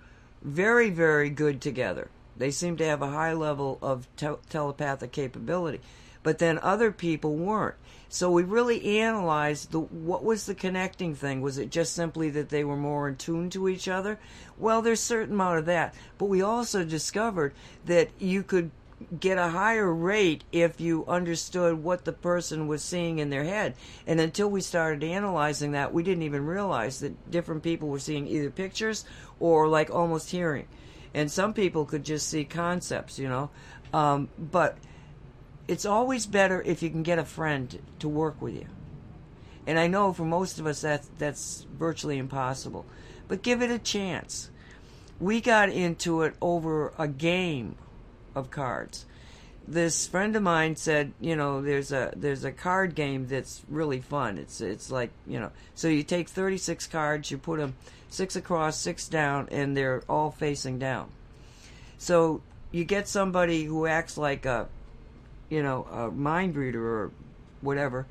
very, very good together. They seemed to have a high level of te- telepathic capability, but then other people weren't. So we really analyzed the what was the connecting thing. Was it just simply that they were more in tune to each other? Well, there's a certain amount of that, but we also discovered that you could get a higher rate if you understood what the person was seeing in their head. And until we started analyzing that, we didn't even realize that different people were seeing either pictures or like almost hearing. And some people could just see concepts, you know. Um, but it's always better if you can get a friend to work with you. And I know for most of us that that's virtually impossible. But give it a chance. We got into it over a game of cards. this friend of mine said, you know, there's a there's a card game that's really fun. It's it's like you know, so you take 36 cards, you put them six across, six down, and they're all facing down. So you get somebody who acts like a, you know, a mind reader or whatever,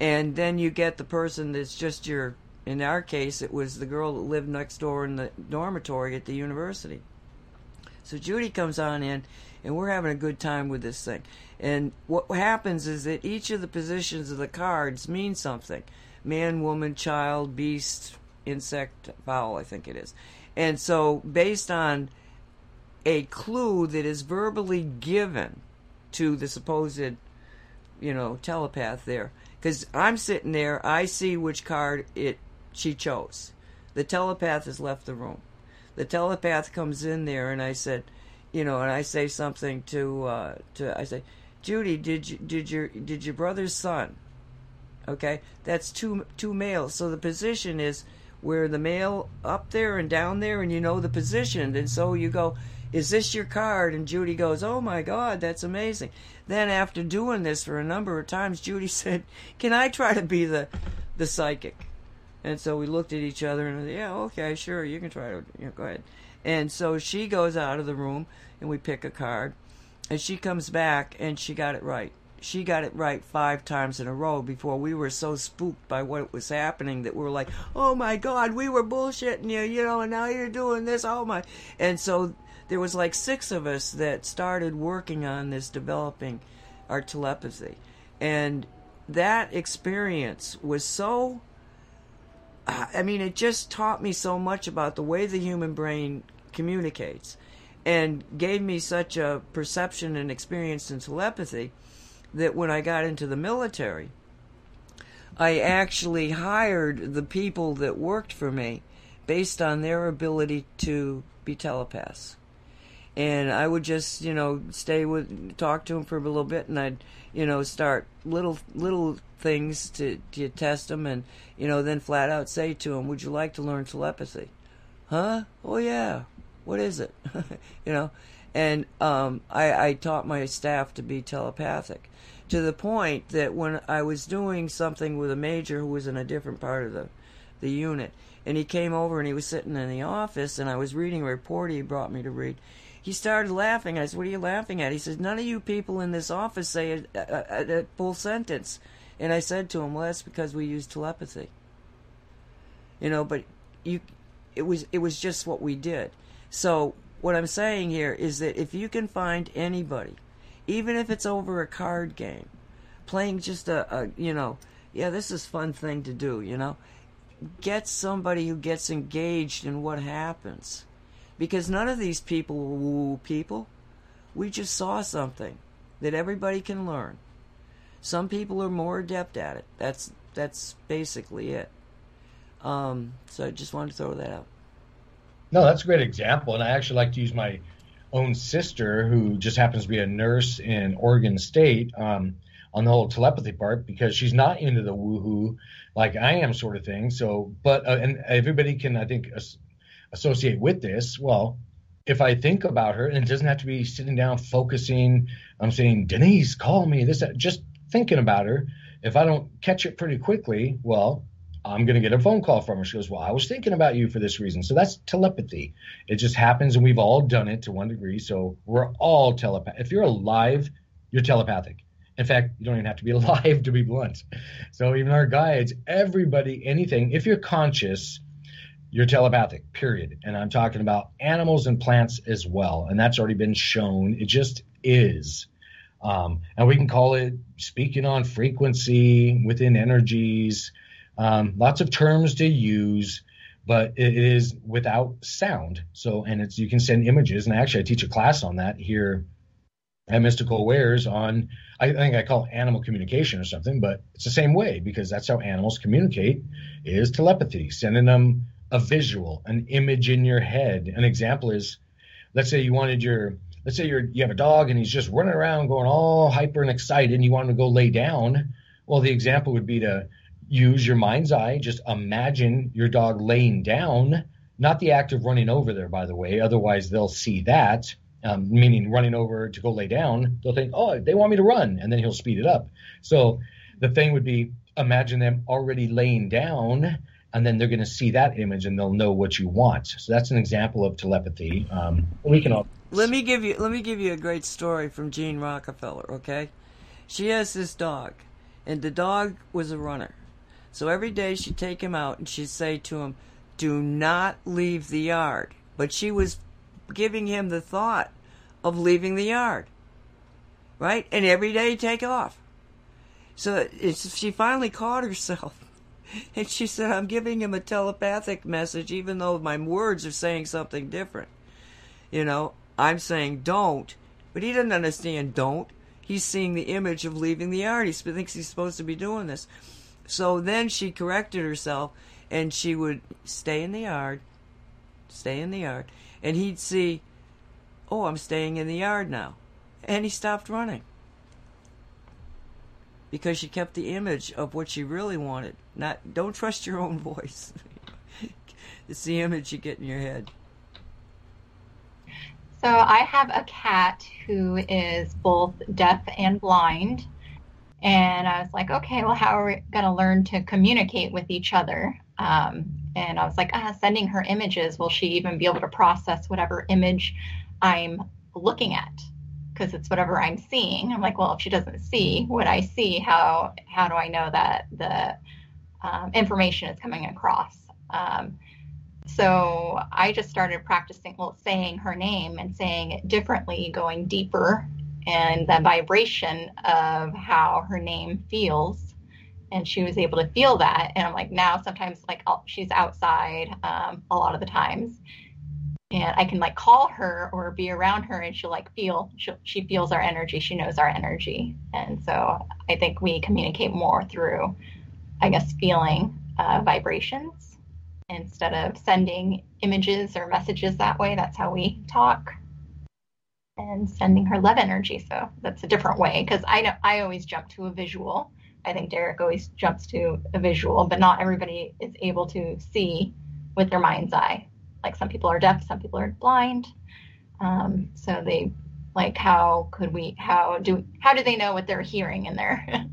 and then you get the person that's just your. In our case, it was the girl that lived next door in the dormitory at the university. So Judy comes on in, and we're having a good time with this thing. And what happens is that each of the positions of the cards mean something man, woman, child, beast, insect, fowl, I think it is. And so, based on a clue that is verbally given to the supposed, you know, telepath there, because I'm sitting there, I see which card it she chose. The telepath has left the room. The telepath comes in there, and I said, you know, and I say something to uh, to I say, Judy, did you did your did your brother's son? Okay, that's two two males. So the position is where the male up there and down there, and you know the position, and so you go. Is this your card? And Judy goes, Oh my God, that's amazing. Then, after doing this for a number of times, Judy [laughs] said, Can I try to be the, the psychic? And so we looked at each other and, yeah, okay, sure, you can try to, you know, go ahead. And so she goes out of the room and we pick a card. And she comes back and she got it right. She got it right five times in a row before we were so spooked by what was happening that we were like, oh my God, we were bullshitting you, you know, and now you're doing this. Oh my. And so there was like six of us that started working on this, developing our telepathy. And that experience was so I mean, it just taught me so much about the way the human brain communicates and gave me such a perception and experience in telepathy that when I got into the military, I actually hired the people that worked for me based on their ability to be telepaths. And I would just, you know, stay with, talk to him for a little bit, and I'd, you know, start little little things to, to test them, and you know, then flat out say to him, "Would you like to learn telepathy?" Huh? Oh yeah. What is it? [laughs] you know, and um, I, I taught my staff to be telepathic, to the point that when I was doing something with a major who was in a different part of the the unit, and he came over and he was sitting in the office, and I was reading a report he brought me to read. He started laughing. I said, "What are you laughing at?" He says, "None of you people in this office say a, a, a full sentence." And I said to him, "Well, that's because we use telepathy." You know, but you, it was it was just what we did. So what I'm saying here is that if you can find anybody, even if it's over a card game, playing just a, a you know, yeah, this is fun thing to do, you know, get somebody who gets engaged in what happens, because none of these people were woo people. We just saw something that everybody can learn. Some people are more adept at it. That's that's basically it. Um, so I just wanted to throw that out. No, that's a great example, and I actually like to use my own sister, who just happens to be a nurse in Oregon State, um, on the whole telepathy part because she's not into the woohoo like I am, sort of thing. So, but uh, and everybody can, I think, associate with this. Well, if I think about her, and it doesn't have to be sitting down focusing. I'm saying, Denise, call me. This, just thinking about her. If I don't catch it pretty quickly, well, I'm going to get a phone call from her. She goes, Well, I was thinking about you for this reason. So that's telepathy. It just happens, and we've all done it to one degree. So we're all telepathic. If you're alive, you're telepathic. In fact, you don't even have to be [laughs] alive to be blunt. So even our guides, everybody, anything, if you're conscious, you're telepathic, period. And I'm talking about animals and plants as well. And that's already been shown. It just is. Um, and we can call it speaking on frequency within energies um, lots of terms to use, but it is without sound. So, and it's you can send images, and actually, I teach a class on that here at Mystical Wares on I think I call it animal communication or something, but it's the same way because that's how animals communicate is telepathy, sending them a visual, an image in your head. An example is, let's say you wanted your let's say you're you have a dog and he's just running around going all hyper and excited and you want him to go lay down. Well, the example would be to use your mind's eye. Just imagine your dog laying down, not the act of running over there, by the way. Otherwise, they'll see that. um, meaning running over to go lay down, they'll think, oh, they want me to run, and then he'll speed it up. So the thing would be imagine them already laying down, and then they're going to see that image and they'll know what you want. So that's an example of telepathy. Um, we can all. Let me give you let me give you a great story from Jean Rockefeller. Okay, she has this dog, and the dog was a runner. So every day she'd take him out and she'd say to him, "Do not leave the yard." But she was giving him the thought of leaving the yard. Right? And every day he'd take off. So she finally caught herself. [laughs] And she said, I'm giving him a telepathic message, even though my words are saying something different. You know, I'm saying don't, but he doesn't understand don't. He's seeing the image of leaving the yard. He thinks he's supposed to be doing this. So then she corrected herself and she would stay in the yard, stay in the yard, and he'd see, oh, I'm staying in the yard now. And he stopped running because she kept the image of what she really wanted. Not don't trust your own [laughs] voice. it's the image you get in your head. So I have a cat who is both deaf and blind. And I was like, okay, well, how are we going to learn to communicate with each other? Um, and I was like, ah, sending her images. Will she even be able to process whatever image I'm looking at? because it's whatever I'm seeing. I'm like, well, if she doesn't see what I see, how how do I know that the um, information is coming across? Um, so I just started practicing, well, saying her name and saying it differently, going deeper, and the vibration of how her name feels. And she was able to feel that. And I'm like, now sometimes, like, I'll, she's outside um, a lot of the times and I can like call her or be around her and she'll like feel she she feels our energy she knows our energy and so I think we communicate more through I guess feeling uh, vibrations instead of sending images or messages that way. That's how we talk and sending her love energy. So that's a different way because I know I always jump to a visual. I think Derek always jumps to a visual but not everybody is able to see with their mind's eye. Like some people are deaf, some people are blind. Um, so they like how could we how do how do they know what they're hearing in their [laughs]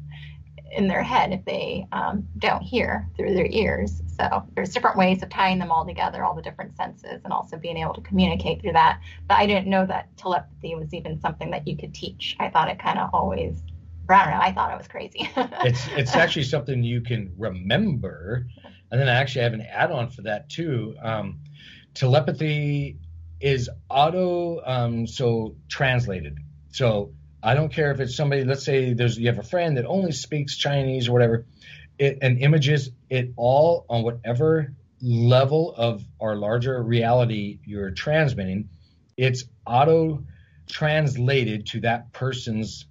in their head if they um, don't hear through their ears? So there's different ways of tying them all together, all the different senses, and also being able to communicate through that. But I didn't know that telepathy was even something that you could teach. I thought it kind of always I don't know. I thought it was crazy. [laughs] it's it's actually something you can remember, and then I actually have an add-on for that too. Um, telepathy is auto um, so translated. So I don't care if it's somebody. Let's say there's you have a friend that only speaks Chinese or whatever. It, and images it all on whatever level of our larger reality you're transmitting. It's auto translated to that person's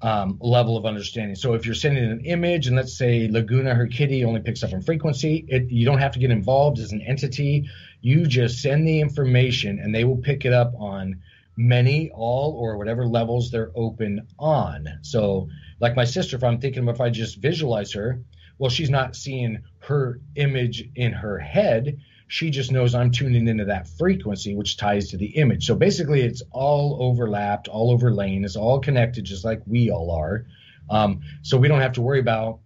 um, level of understanding. So if you're sending an image, and let's say Laguna, her kitty, only picks up on frequency, it, you don't have to get involved as an entity. You just send the information, and they will pick it up on many, all, or whatever levels they're open on. So, like my sister, if I'm thinking if I just visualize her, well, she's not seeing her image in her head. She just knows I'm tuning into that frequency, which ties to the image. So basically, it's all overlapped, all overlain. It's all connected, just like we all are. Um, so we don't have to worry about.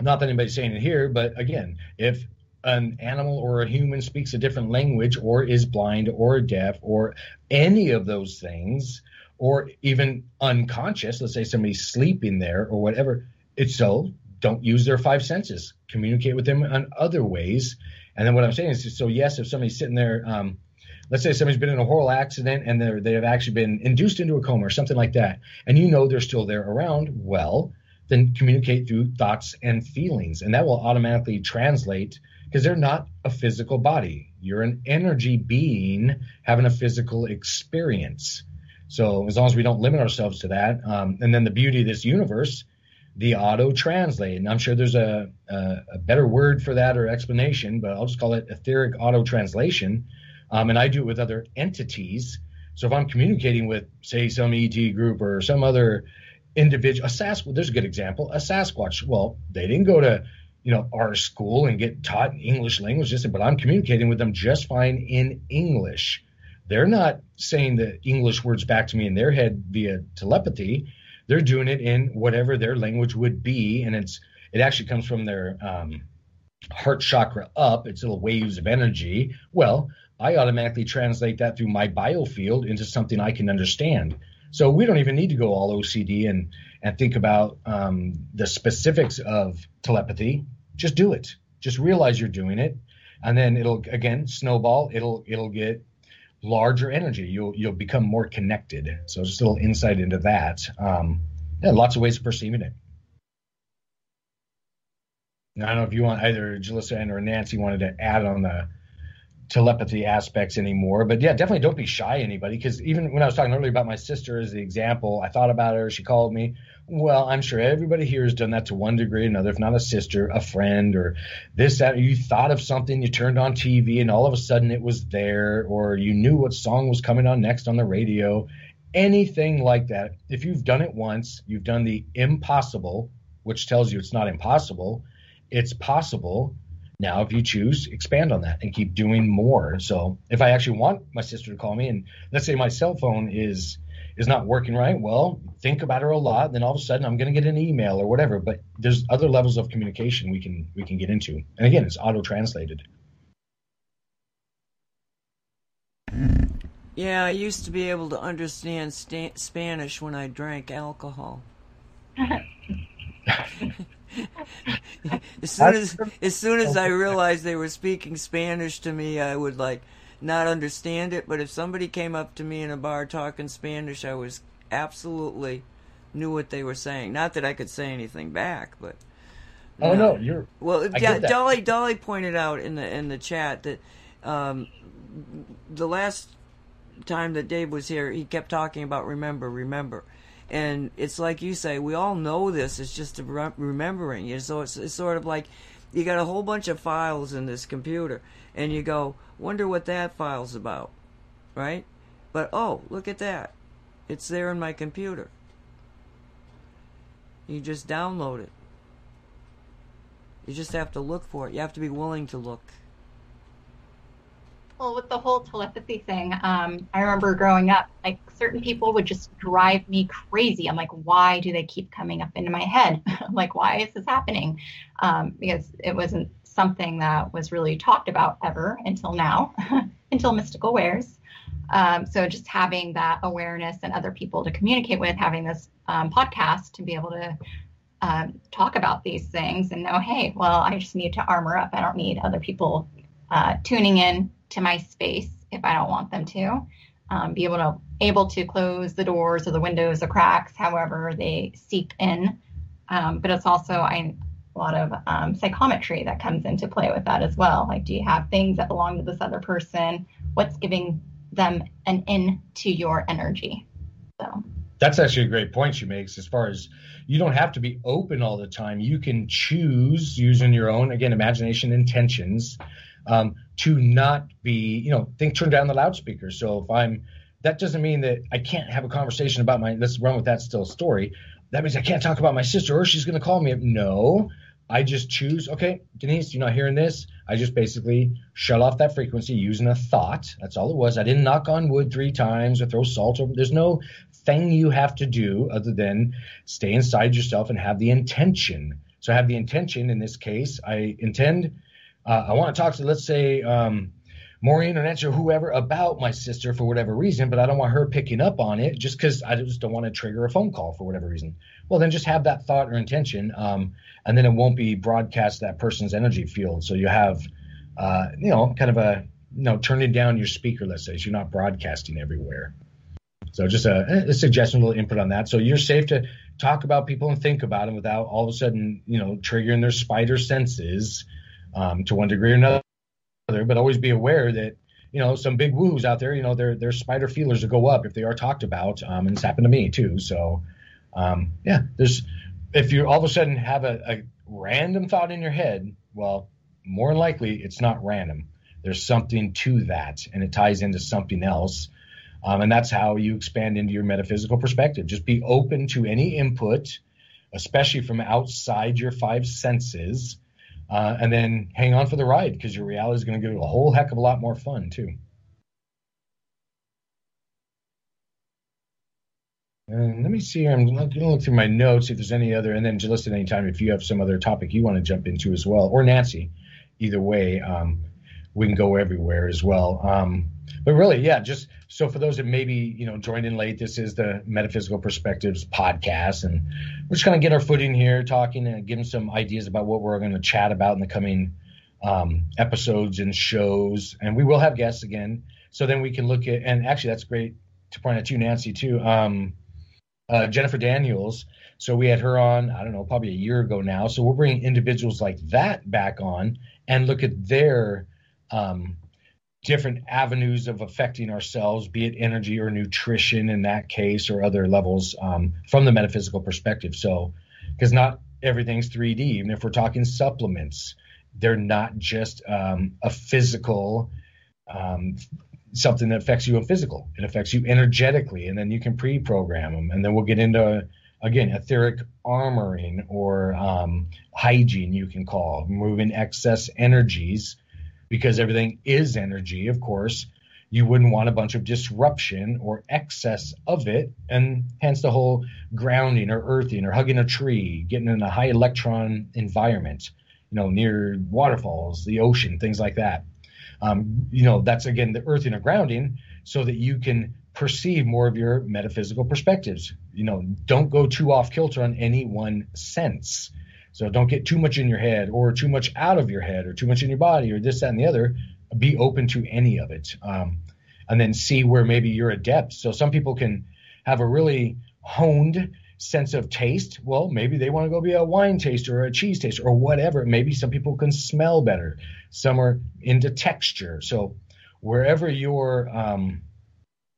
Not that anybody's saying it here, but again, if an animal or a human speaks a different language, or is blind, or deaf, or any of those things, or even unconscious, let's say somebody's sleeping there or whatever, it's so don't use their five senses. Communicate with them in other ways and then what I'm saying is, so yes, if somebody's sitting there, um, let's say somebody's been in a horrible accident and they're, they have actually been induced into a coma or something like that, and you know they're still there around, well, then communicate through thoughts and feelings, and that will automatically translate because they're not a physical body. You're an energy being having a physical experience. So as long as we don't limit ourselves to that, um, and then the beauty of this universe the auto translate. And I'm sure there's a, a, a, better word for that or explanation, but I'll just call it etheric auto translation. Um, and I do it with other entities. So if I'm communicating with, say, some ET group or some other individual, a Sasquatch, there's a good example, a Sasquatch. Well, they didn't go to, you know, our school and get taught in English language, but I'm communicating with them just fine in English. they're not saying the English words back to me in their head via telepathy. They're doing it in whatever their language would be, and it's it actually comes from their um, heart chakra up. It's little waves of energy. Well, I automatically translate that through my biofield into something I can understand. So we don't even need to go all OCD and and think about um, the specifics of telepathy. Just do it. Just realize you're doing it, and then it'll again snowball. It'll it'll get larger energy. You'll you'll become more connected. So just a little insight into that. Um, yeah, lots of ways of perceiving it. I don't know if you want either Julissa and or Nancy wanted to add on the telepathy aspects anymore. But yeah, definitely don't be shy, anybody. Because even when I was talking earlier about my sister as the example, I thought about her. She called me. Well, I'm sure everybody here has done that to one degree or another. If not a sister, a friend, or this, that. You thought of something, you turned on TV, and all of a sudden it was there, or you knew what song was coming on next on the radio. Anything like that. If you've done it once, you've done the impossible, which tells you it's not impossible. It's possible now, if you choose, expand on that and keep doing more. So, if I actually want my sister to call me, and let's say my cell phone is is not working right, well, think about her a lot. and Then all of a sudden, I'm going to get an email or whatever. But there's other levels of communication we can we can get into, and again, it's auto translated. Yeah, I used to be able to understand sta- Spanish when I drank alcohol. [laughs] as soon as as soon as I realized they were speaking Spanish to me, I would like not understand it. But if somebody came up to me in a bar talking Spanish, I was absolutely knew what they were saying. Not that I could say anything back, but oh no, no you're well. Dolly Dolly pointed out in the in the chat that um, the last time that Dave was here, he kept talking about remember, remember and it's like you say, we all know this. It's just re- remembering. You so it's, it's sort of like you got a whole bunch of files in this computer, and you go, wonder what that file's about, right? But oh, look at that, it's there in my computer. You just download it. You just have to look for it. You have to be willing to look. Well, with the whole telepathy thing, um, I remember growing up, like certain people would just drive me crazy. I'm like, why do they keep coming up into my head? [laughs] like, why is this happening? Um, because it wasn't something that was really talked about ever until now, [laughs] until Mystical Wares. Um, so just having that awareness and other people to communicate with, having this um, podcast to be able to um, talk about these things and know, hey, well, I just need to armor up. I don't need other people uh, tuning in to my space if I don't want them to. Um, be able to able to close the doors or the windows, or cracks, however they seep in. Um, but it's also I, a lot of um, psychometry that comes into play with that as well. Like, do you have things that belong to this other person? What's giving them an in to your energy? So that's actually a great point she makes as far as you don't have to be open all the time. You can choose using your own again imagination intentions um, to not be, you know, think turn down the loudspeaker. So if I'm, that doesn't mean that I can't have a conversation about my, let's run with that still story. That means I can't talk about my sister or she's going to call me. No, I just choose, okay, Denise, you're not hearing this. I just basically shut off that frequency using a thought. That's all it was. I didn't knock on wood three times or throw salt over. There's no thing you have to do other than stay inside yourself and have the intention. So I have the intention in this case. I intend uh, I want to talk to, let's say, um, Maureen or Nancy or whoever about my sister for whatever reason, but I don't want her picking up on it just because I just don't want to trigger a phone call for whatever reason. Well, then just have that thought or intention, um, and then it won't be broadcast that person's energy field. So you have, uh, you know, kind of a, you know, turning down your speaker, let's say, so you're not broadcasting everywhere. So just a, a suggestion, a little input on that. So you're safe to talk about people and think about them without all of a sudden, you know, triggering their spider senses um, to one degree or another. But always be aware that you know some big woos out there. You know their their spider feelers will go up if they are talked about, um, and it's happened to me too. So um, yeah, there's if you all of a sudden have a, a random thought in your head, well, more than likely it's not random. There's something to that, and it ties into something else. Um, and that's how you expand into your metaphysical perspective. Just be open to any input, especially from outside your five senses, uh, and then hang on for the ride because your reality is going to get a whole heck of a lot more fun too. And let me see here. I'm going to look through my notes if there's any other, and then just listen anytime if you have some other topic you want to jump into as well, or Nancy, either way, um, we can go everywhere as well. Um, but really, yeah, just so for those that maybe you know joined in late, this is the Metaphysical Perspectives podcast, and we're just to get our footing here, talking and giving some ideas about what we're going to chat about in the coming um, episodes and shows, and we will have guests again. So then we can look at, and actually, that's great to point out to you, Nancy, too. Um, uh, Jennifer Daniels. So we had her on, I don't know, probably a year ago now. So we're bringing individuals like that back on and look at their um, different avenues of affecting ourselves, be it energy or nutrition in that case, or other levels um, from the metaphysical perspective. So, because not everything's 3D, even if we're talking supplements, they're not just um, a physical um, something that affects you in physical. It affects you energetically, and then you can pre-program them. And then we'll get into again etheric armoring or um, hygiene. You can call moving excess energies because everything is energy. Of course, you wouldn't want a bunch of disruption or excess of it, and hence the whole grounding or earthing or hugging a tree, getting in a high electron environment. You know, near waterfalls, the ocean, things like that um, you know, that's again the earthing or grounding so that you can perceive more of your metaphysical perspectives. You know, don't go too off kilter on any one sense. So don't get too much in your head or too much out of your head or too much in your body or this, that, and the other. Be open to any of it. Um, and then see where maybe you're adept. So some people can have a really honed sense of taste. Well, maybe they want to go be a wine taster or a cheese taster or whatever. Maybe some people can smell better. Some are into texture. So wherever your um,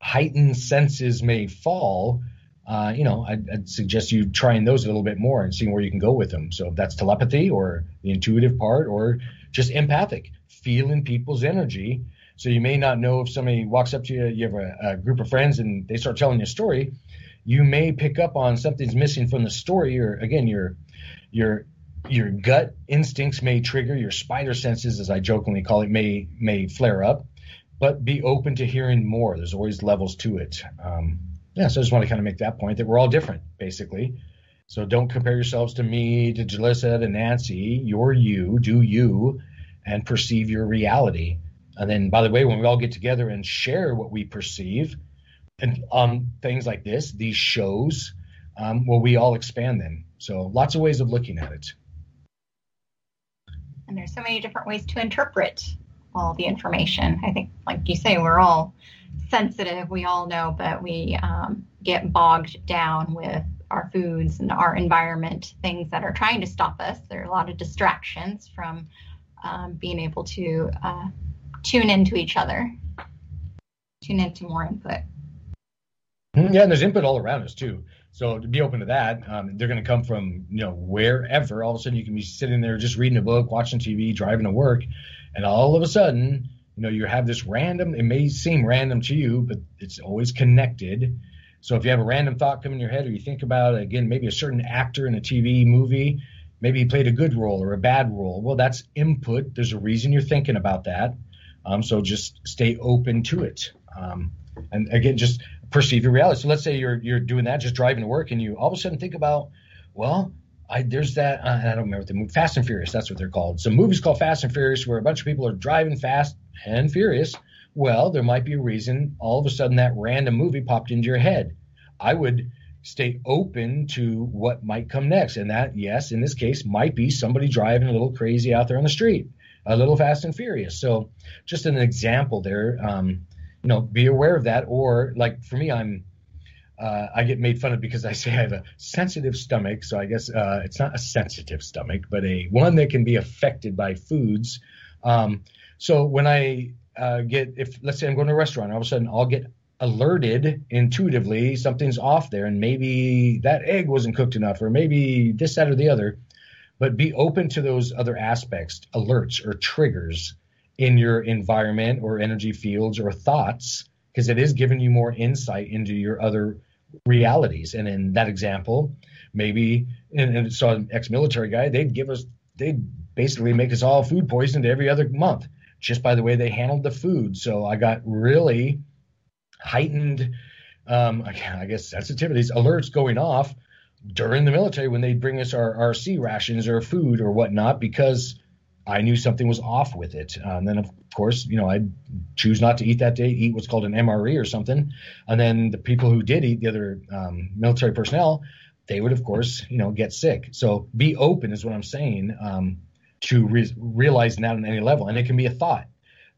heightened senses may fall, uh, you know, I'd, I'd, suggest you trying those a little bit more and seeing where you can go with them. So if that's telepathy or the intuitive part or just empathic, feeling people's energy. So you may not know if somebody walks up to you, you have a, a group of friends and they start telling you a story you may pick up on something's missing from the story, or again, your your your gut instincts may trigger, your spider senses, as I jokingly call it, may may flare up. But be open to hearing more. There's always levels to it. Um, yeah, so I just want to kind of make that point that we're all different, basically. So don't compare yourselves to me, to Julissa, to Nancy. You're you, do you, and perceive your reality. And then, by the way, when we all get together and share what we perceive, and um, things like this, these shows, um, well, we all expand them. So lots of ways of looking at it. And there's so many different ways to interpret all the information. I think, like you say, we're all sensitive. We all know, but we um, get bogged down with our foods and our environment, things that are trying to stop us. There are a lot of distractions from um, being able to uh, tune into each other, tune into more input. Mm-hmm. Yeah, and there's input all around us too. So to be open to that, um, they're going to come from you know wherever. All of a sudden, you can be sitting there just reading a book, watching TV, driving to work, and all of a sudden, you know, you have this random. It may seem random to you, but it's always connected. So if you have a random thought come in your head, or you think about again maybe a certain actor in a TV movie, maybe he played a good role or a bad role. Well, that's input. There's a reason you're thinking about that. Um, so just stay open to it. Um, and again, just perceive your reality. So let's say you're you're doing that, just driving to work, and you all of a sudden think about, well, I, there's that uh, I don't remember what the movie Fast and Furious. That's what they're called. So movies called Fast and Furious, where a bunch of people are driving fast and furious. Well, there might be a reason all of a sudden that random movie popped into your head. I would stay open to what might come next, and that, yes, in this case, might be somebody driving a little crazy out there on the street, a little fast and furious. So, just an example there. Um, you know, be aware of that. Or like for me, I'm uh, I get made fun of because I say I have a sensitive stomach. So I guess uh, it's not a sensitive stomach, but a one that can be affected by foods. Um, so when I uh, get, if let's say I'm going to a restaurant, all of a sudden I'll get alerted intuitively something's off there, and maybe that egg wasn't cooked enough, or maybe this, that, or the other. But be open to those other aspects, alerts or triggers in your environment or energy fields or thoughts because it is giving you more insight into your other realities. And in that example, maybe and, and so an ex-military guy, they'd give us they'd basically make us all food poisoned every other month just by the way they handled the food. So I got really heightened um, I guess sensitivities, alerts going off during the military when they'd bring us our, our rations or food or whatnot because I knew something was off with it. And then, of course, you know, I'd choose not to eat that day, eat what's called an MRE or something. And then the people who did eat, the other um, military personnel, they would, of course, you know, get sick. So be open is what I'm saying um, to re- realizing that on any level. And it can be a thought.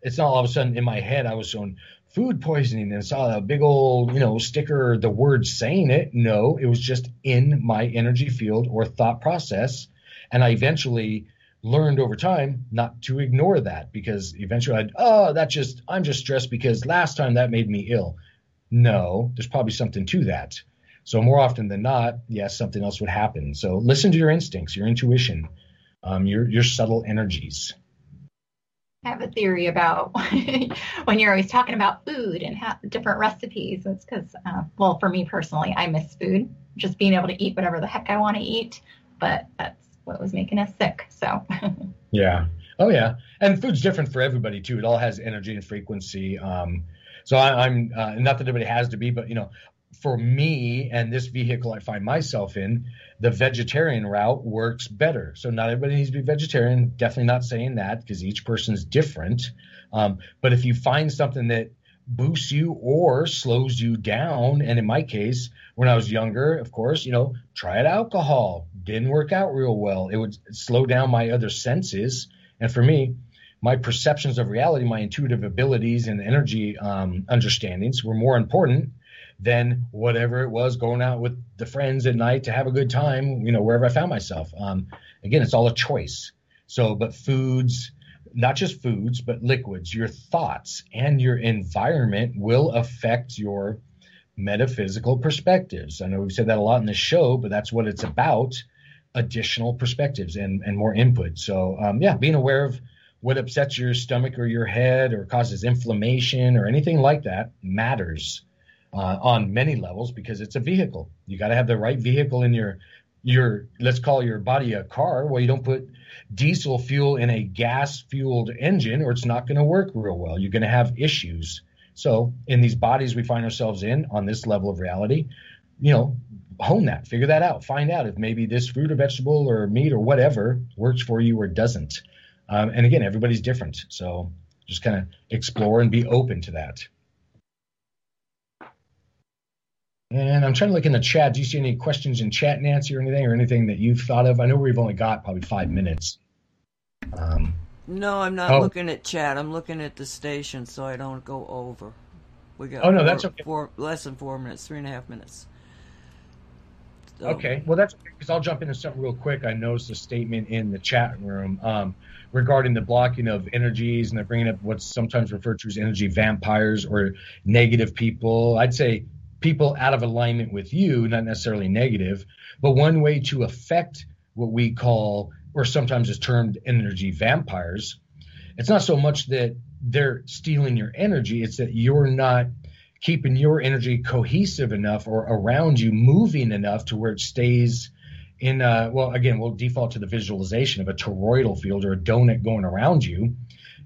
It's not all of a sudden in my head I was showing food poisoning and saw a big old, you know, sticker, the word saying it. No, it was just in my energy field or thought process. And I eventually – learned over time not to ignore that because eventually I'd, oh, that just, I'm just stressed because last time that made me ill. No, there's probably something to that. So more often than not, yes, something else would happen. So listen to your instincts, your intuition, um, your your subtle energies. I have a theory about [laughs] when you're always talking about food and different recipes. It's because, uh, well, for me personally, I miss food. Just being able to eat whatever the heck I want to eat. But that's what was making us sick. So. [laughs] yeah. Oh yeah. And food's different for everybody too. It all has energy and frequency. Um, so I, am uh, not that everybody has to be, but you know, for me and this vehicle I find myself in, the vegetarian route works better. So not everybody needs to be vegetarian. Definitely not saying that because each person's different. Um, but if you find something that boosts you or slows you down, and in my case, when I was younger, of course, you know, tried alcohol, didn't work out real well. It would slow down my other senses. And for me, my perceptions of reality, my intuitive abilities and energy um, understandings were more important than whatever it was going out with the friends at night to have a good time, you know, wherever I found myself. Um, again, it's all a choice. So, but foods, not just foods, but liquids, your thoughts and your environment will affect your metaphysical perspectives. I know we've said that a lot in the show, but that's what it's about additional perspectives and, and more input. So, um, yeah, being aware of what upsets your stomach or your head or causes inflammation or anything like that matters uh, on many levels because it's a vehicle. You got to have the right vehicle in your your let's call your body a car. Well, you don't put diesel fuel in a gas fueled engine or it's not going to work real well. You're going to have issues. So, in these bodies we find ourselves in on this level of reality, you know, hone that, figure that out, find out if maybe this fruit or vegetable or meat or whatever works for you or doesn't. Um, and again, everybody's different. So just kind of explore and be open to that. And I'm trying to look in the chat. Do you see any questions in chat, Nancy, or anything, or anything that you've thought of? I know we've only got probably five minutes. Um, no, I'm not oh. looking at chat. I'm looking at the station so I don't go over. We got oh no, four, that's okay. Four, less than four minutes, three and a half minutes. So. Okay, well that's because I'll jump into something real quick. I noticed a statement in the chat room um, regarding the blocking of energies, and they're bringing up what's sometimes referred to as energy vampires or negative people. I'd say people out of alignment with you, not necessarily negative, but one way to affect what we call, or sometimes is termed energy vampires. It's not so much that they're stealing your energy; it's that you're not keeping your energy cohesive enough or around you moving enough to where it stays in uh, well again we'll default to the visualization of a toroidal field or a donut going around you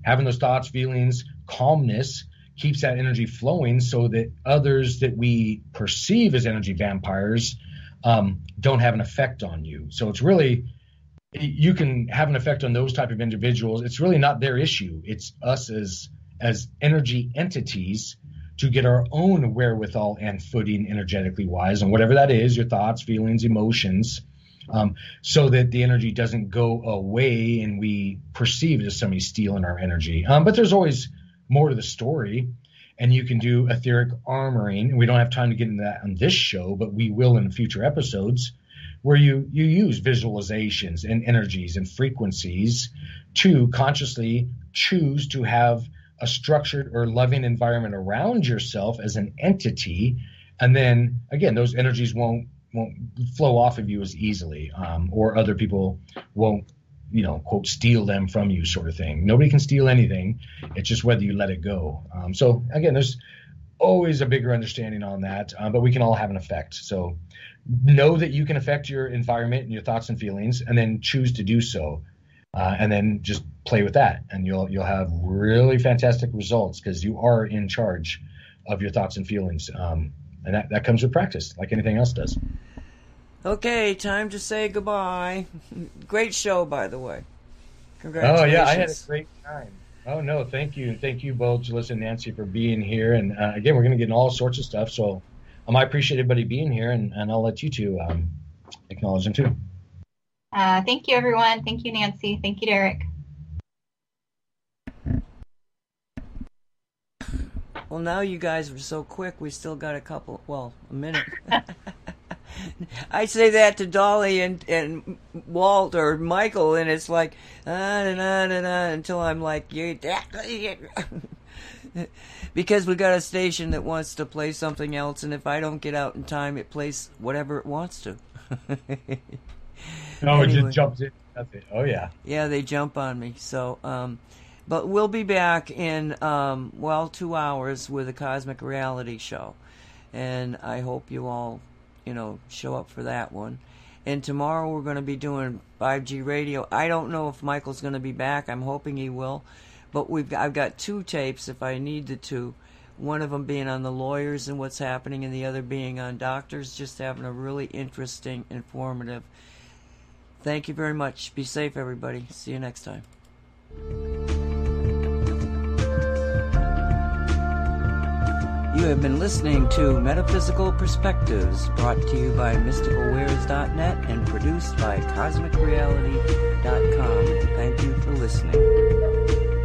having those thoughts feelings calmness keeps that energy flowing so that others that we perceive as energy vampires um, don't have an effect on you. So it's really you can have an effect on those type of individuals. It's really not their issue. It's us as as energy entities to get our own wherewithal and footing energetically wise and whatever that is your thoughts feelings emotions um, so that the energy doesn't go away and we perceive it as somebody stealing our energy. Um, but there's always more to the story and you can do etheric armoring. And we don't have time to get into that on this show but we will in future episodes where you you use visualizations and energies and frequencies to consciously choose to have a structured or loving environment around yourself as an entity. And then again those energies won't won't flow off of you as easily um, or other people won't you know quote steal them from you sort of thing nobody can steal anything it's just whether you let it go um, so again there's always a bigger understanding on that uh, but we can all have an effect so know that you can affect your environment and your thoughts and feelings and then choose to do so uh, and then just play with that, and you'll you'll have really fantastic results because you are in charge of your thoughts and feelings. Um, and that, that comes with practice, like anything else does. Okay, time to say goodbye. [laughs] Great show, by the way. Congratulations. Oh yeah, I had a great time. Oh no, thank you, thank you both, Julissa and Nancy, for being here. And uh, again, we're going to get into all sorts of stuff. So um, I appreciate everybody being here, and, and I'll let you two um, acknowledge them too. Uh, thank you, everyone. Thank you, Nancy. Thank you, Derek. Well, now you guys were so quick. We still got a couple. Well, a minute. [laughs] I say that to Dolly and and Walt or Michael, and it's like ah, nah, nah, nah, until I'm like you. [laughs] because we got a station that wants to play something else, and if I don't get out in time, it plays whatever it wants to. [laughs] no, anyway. it just jumps in. That's it. Oh yeah. Yeah, they jump on me. So, um, but we'll be back in um, well two hours with a cosmic reality show, and I hope you all, you know, show up for that one. And tomorrow we're going to be doing 5G radio. I don't know if Michael's going to be back. I'm hoping he will, but we've got, I've got two tapes if I need the two. One of them being on the lawyers and what's happening, and the other being on doctors. Just having a really interesting, informative. Thank you very much. Be safe, everybody. See you next time. You have been listening to Metaphysical Perspectives, brought to you by MysticalWares.net and produced by CosmicReality.com. Thank you for listening.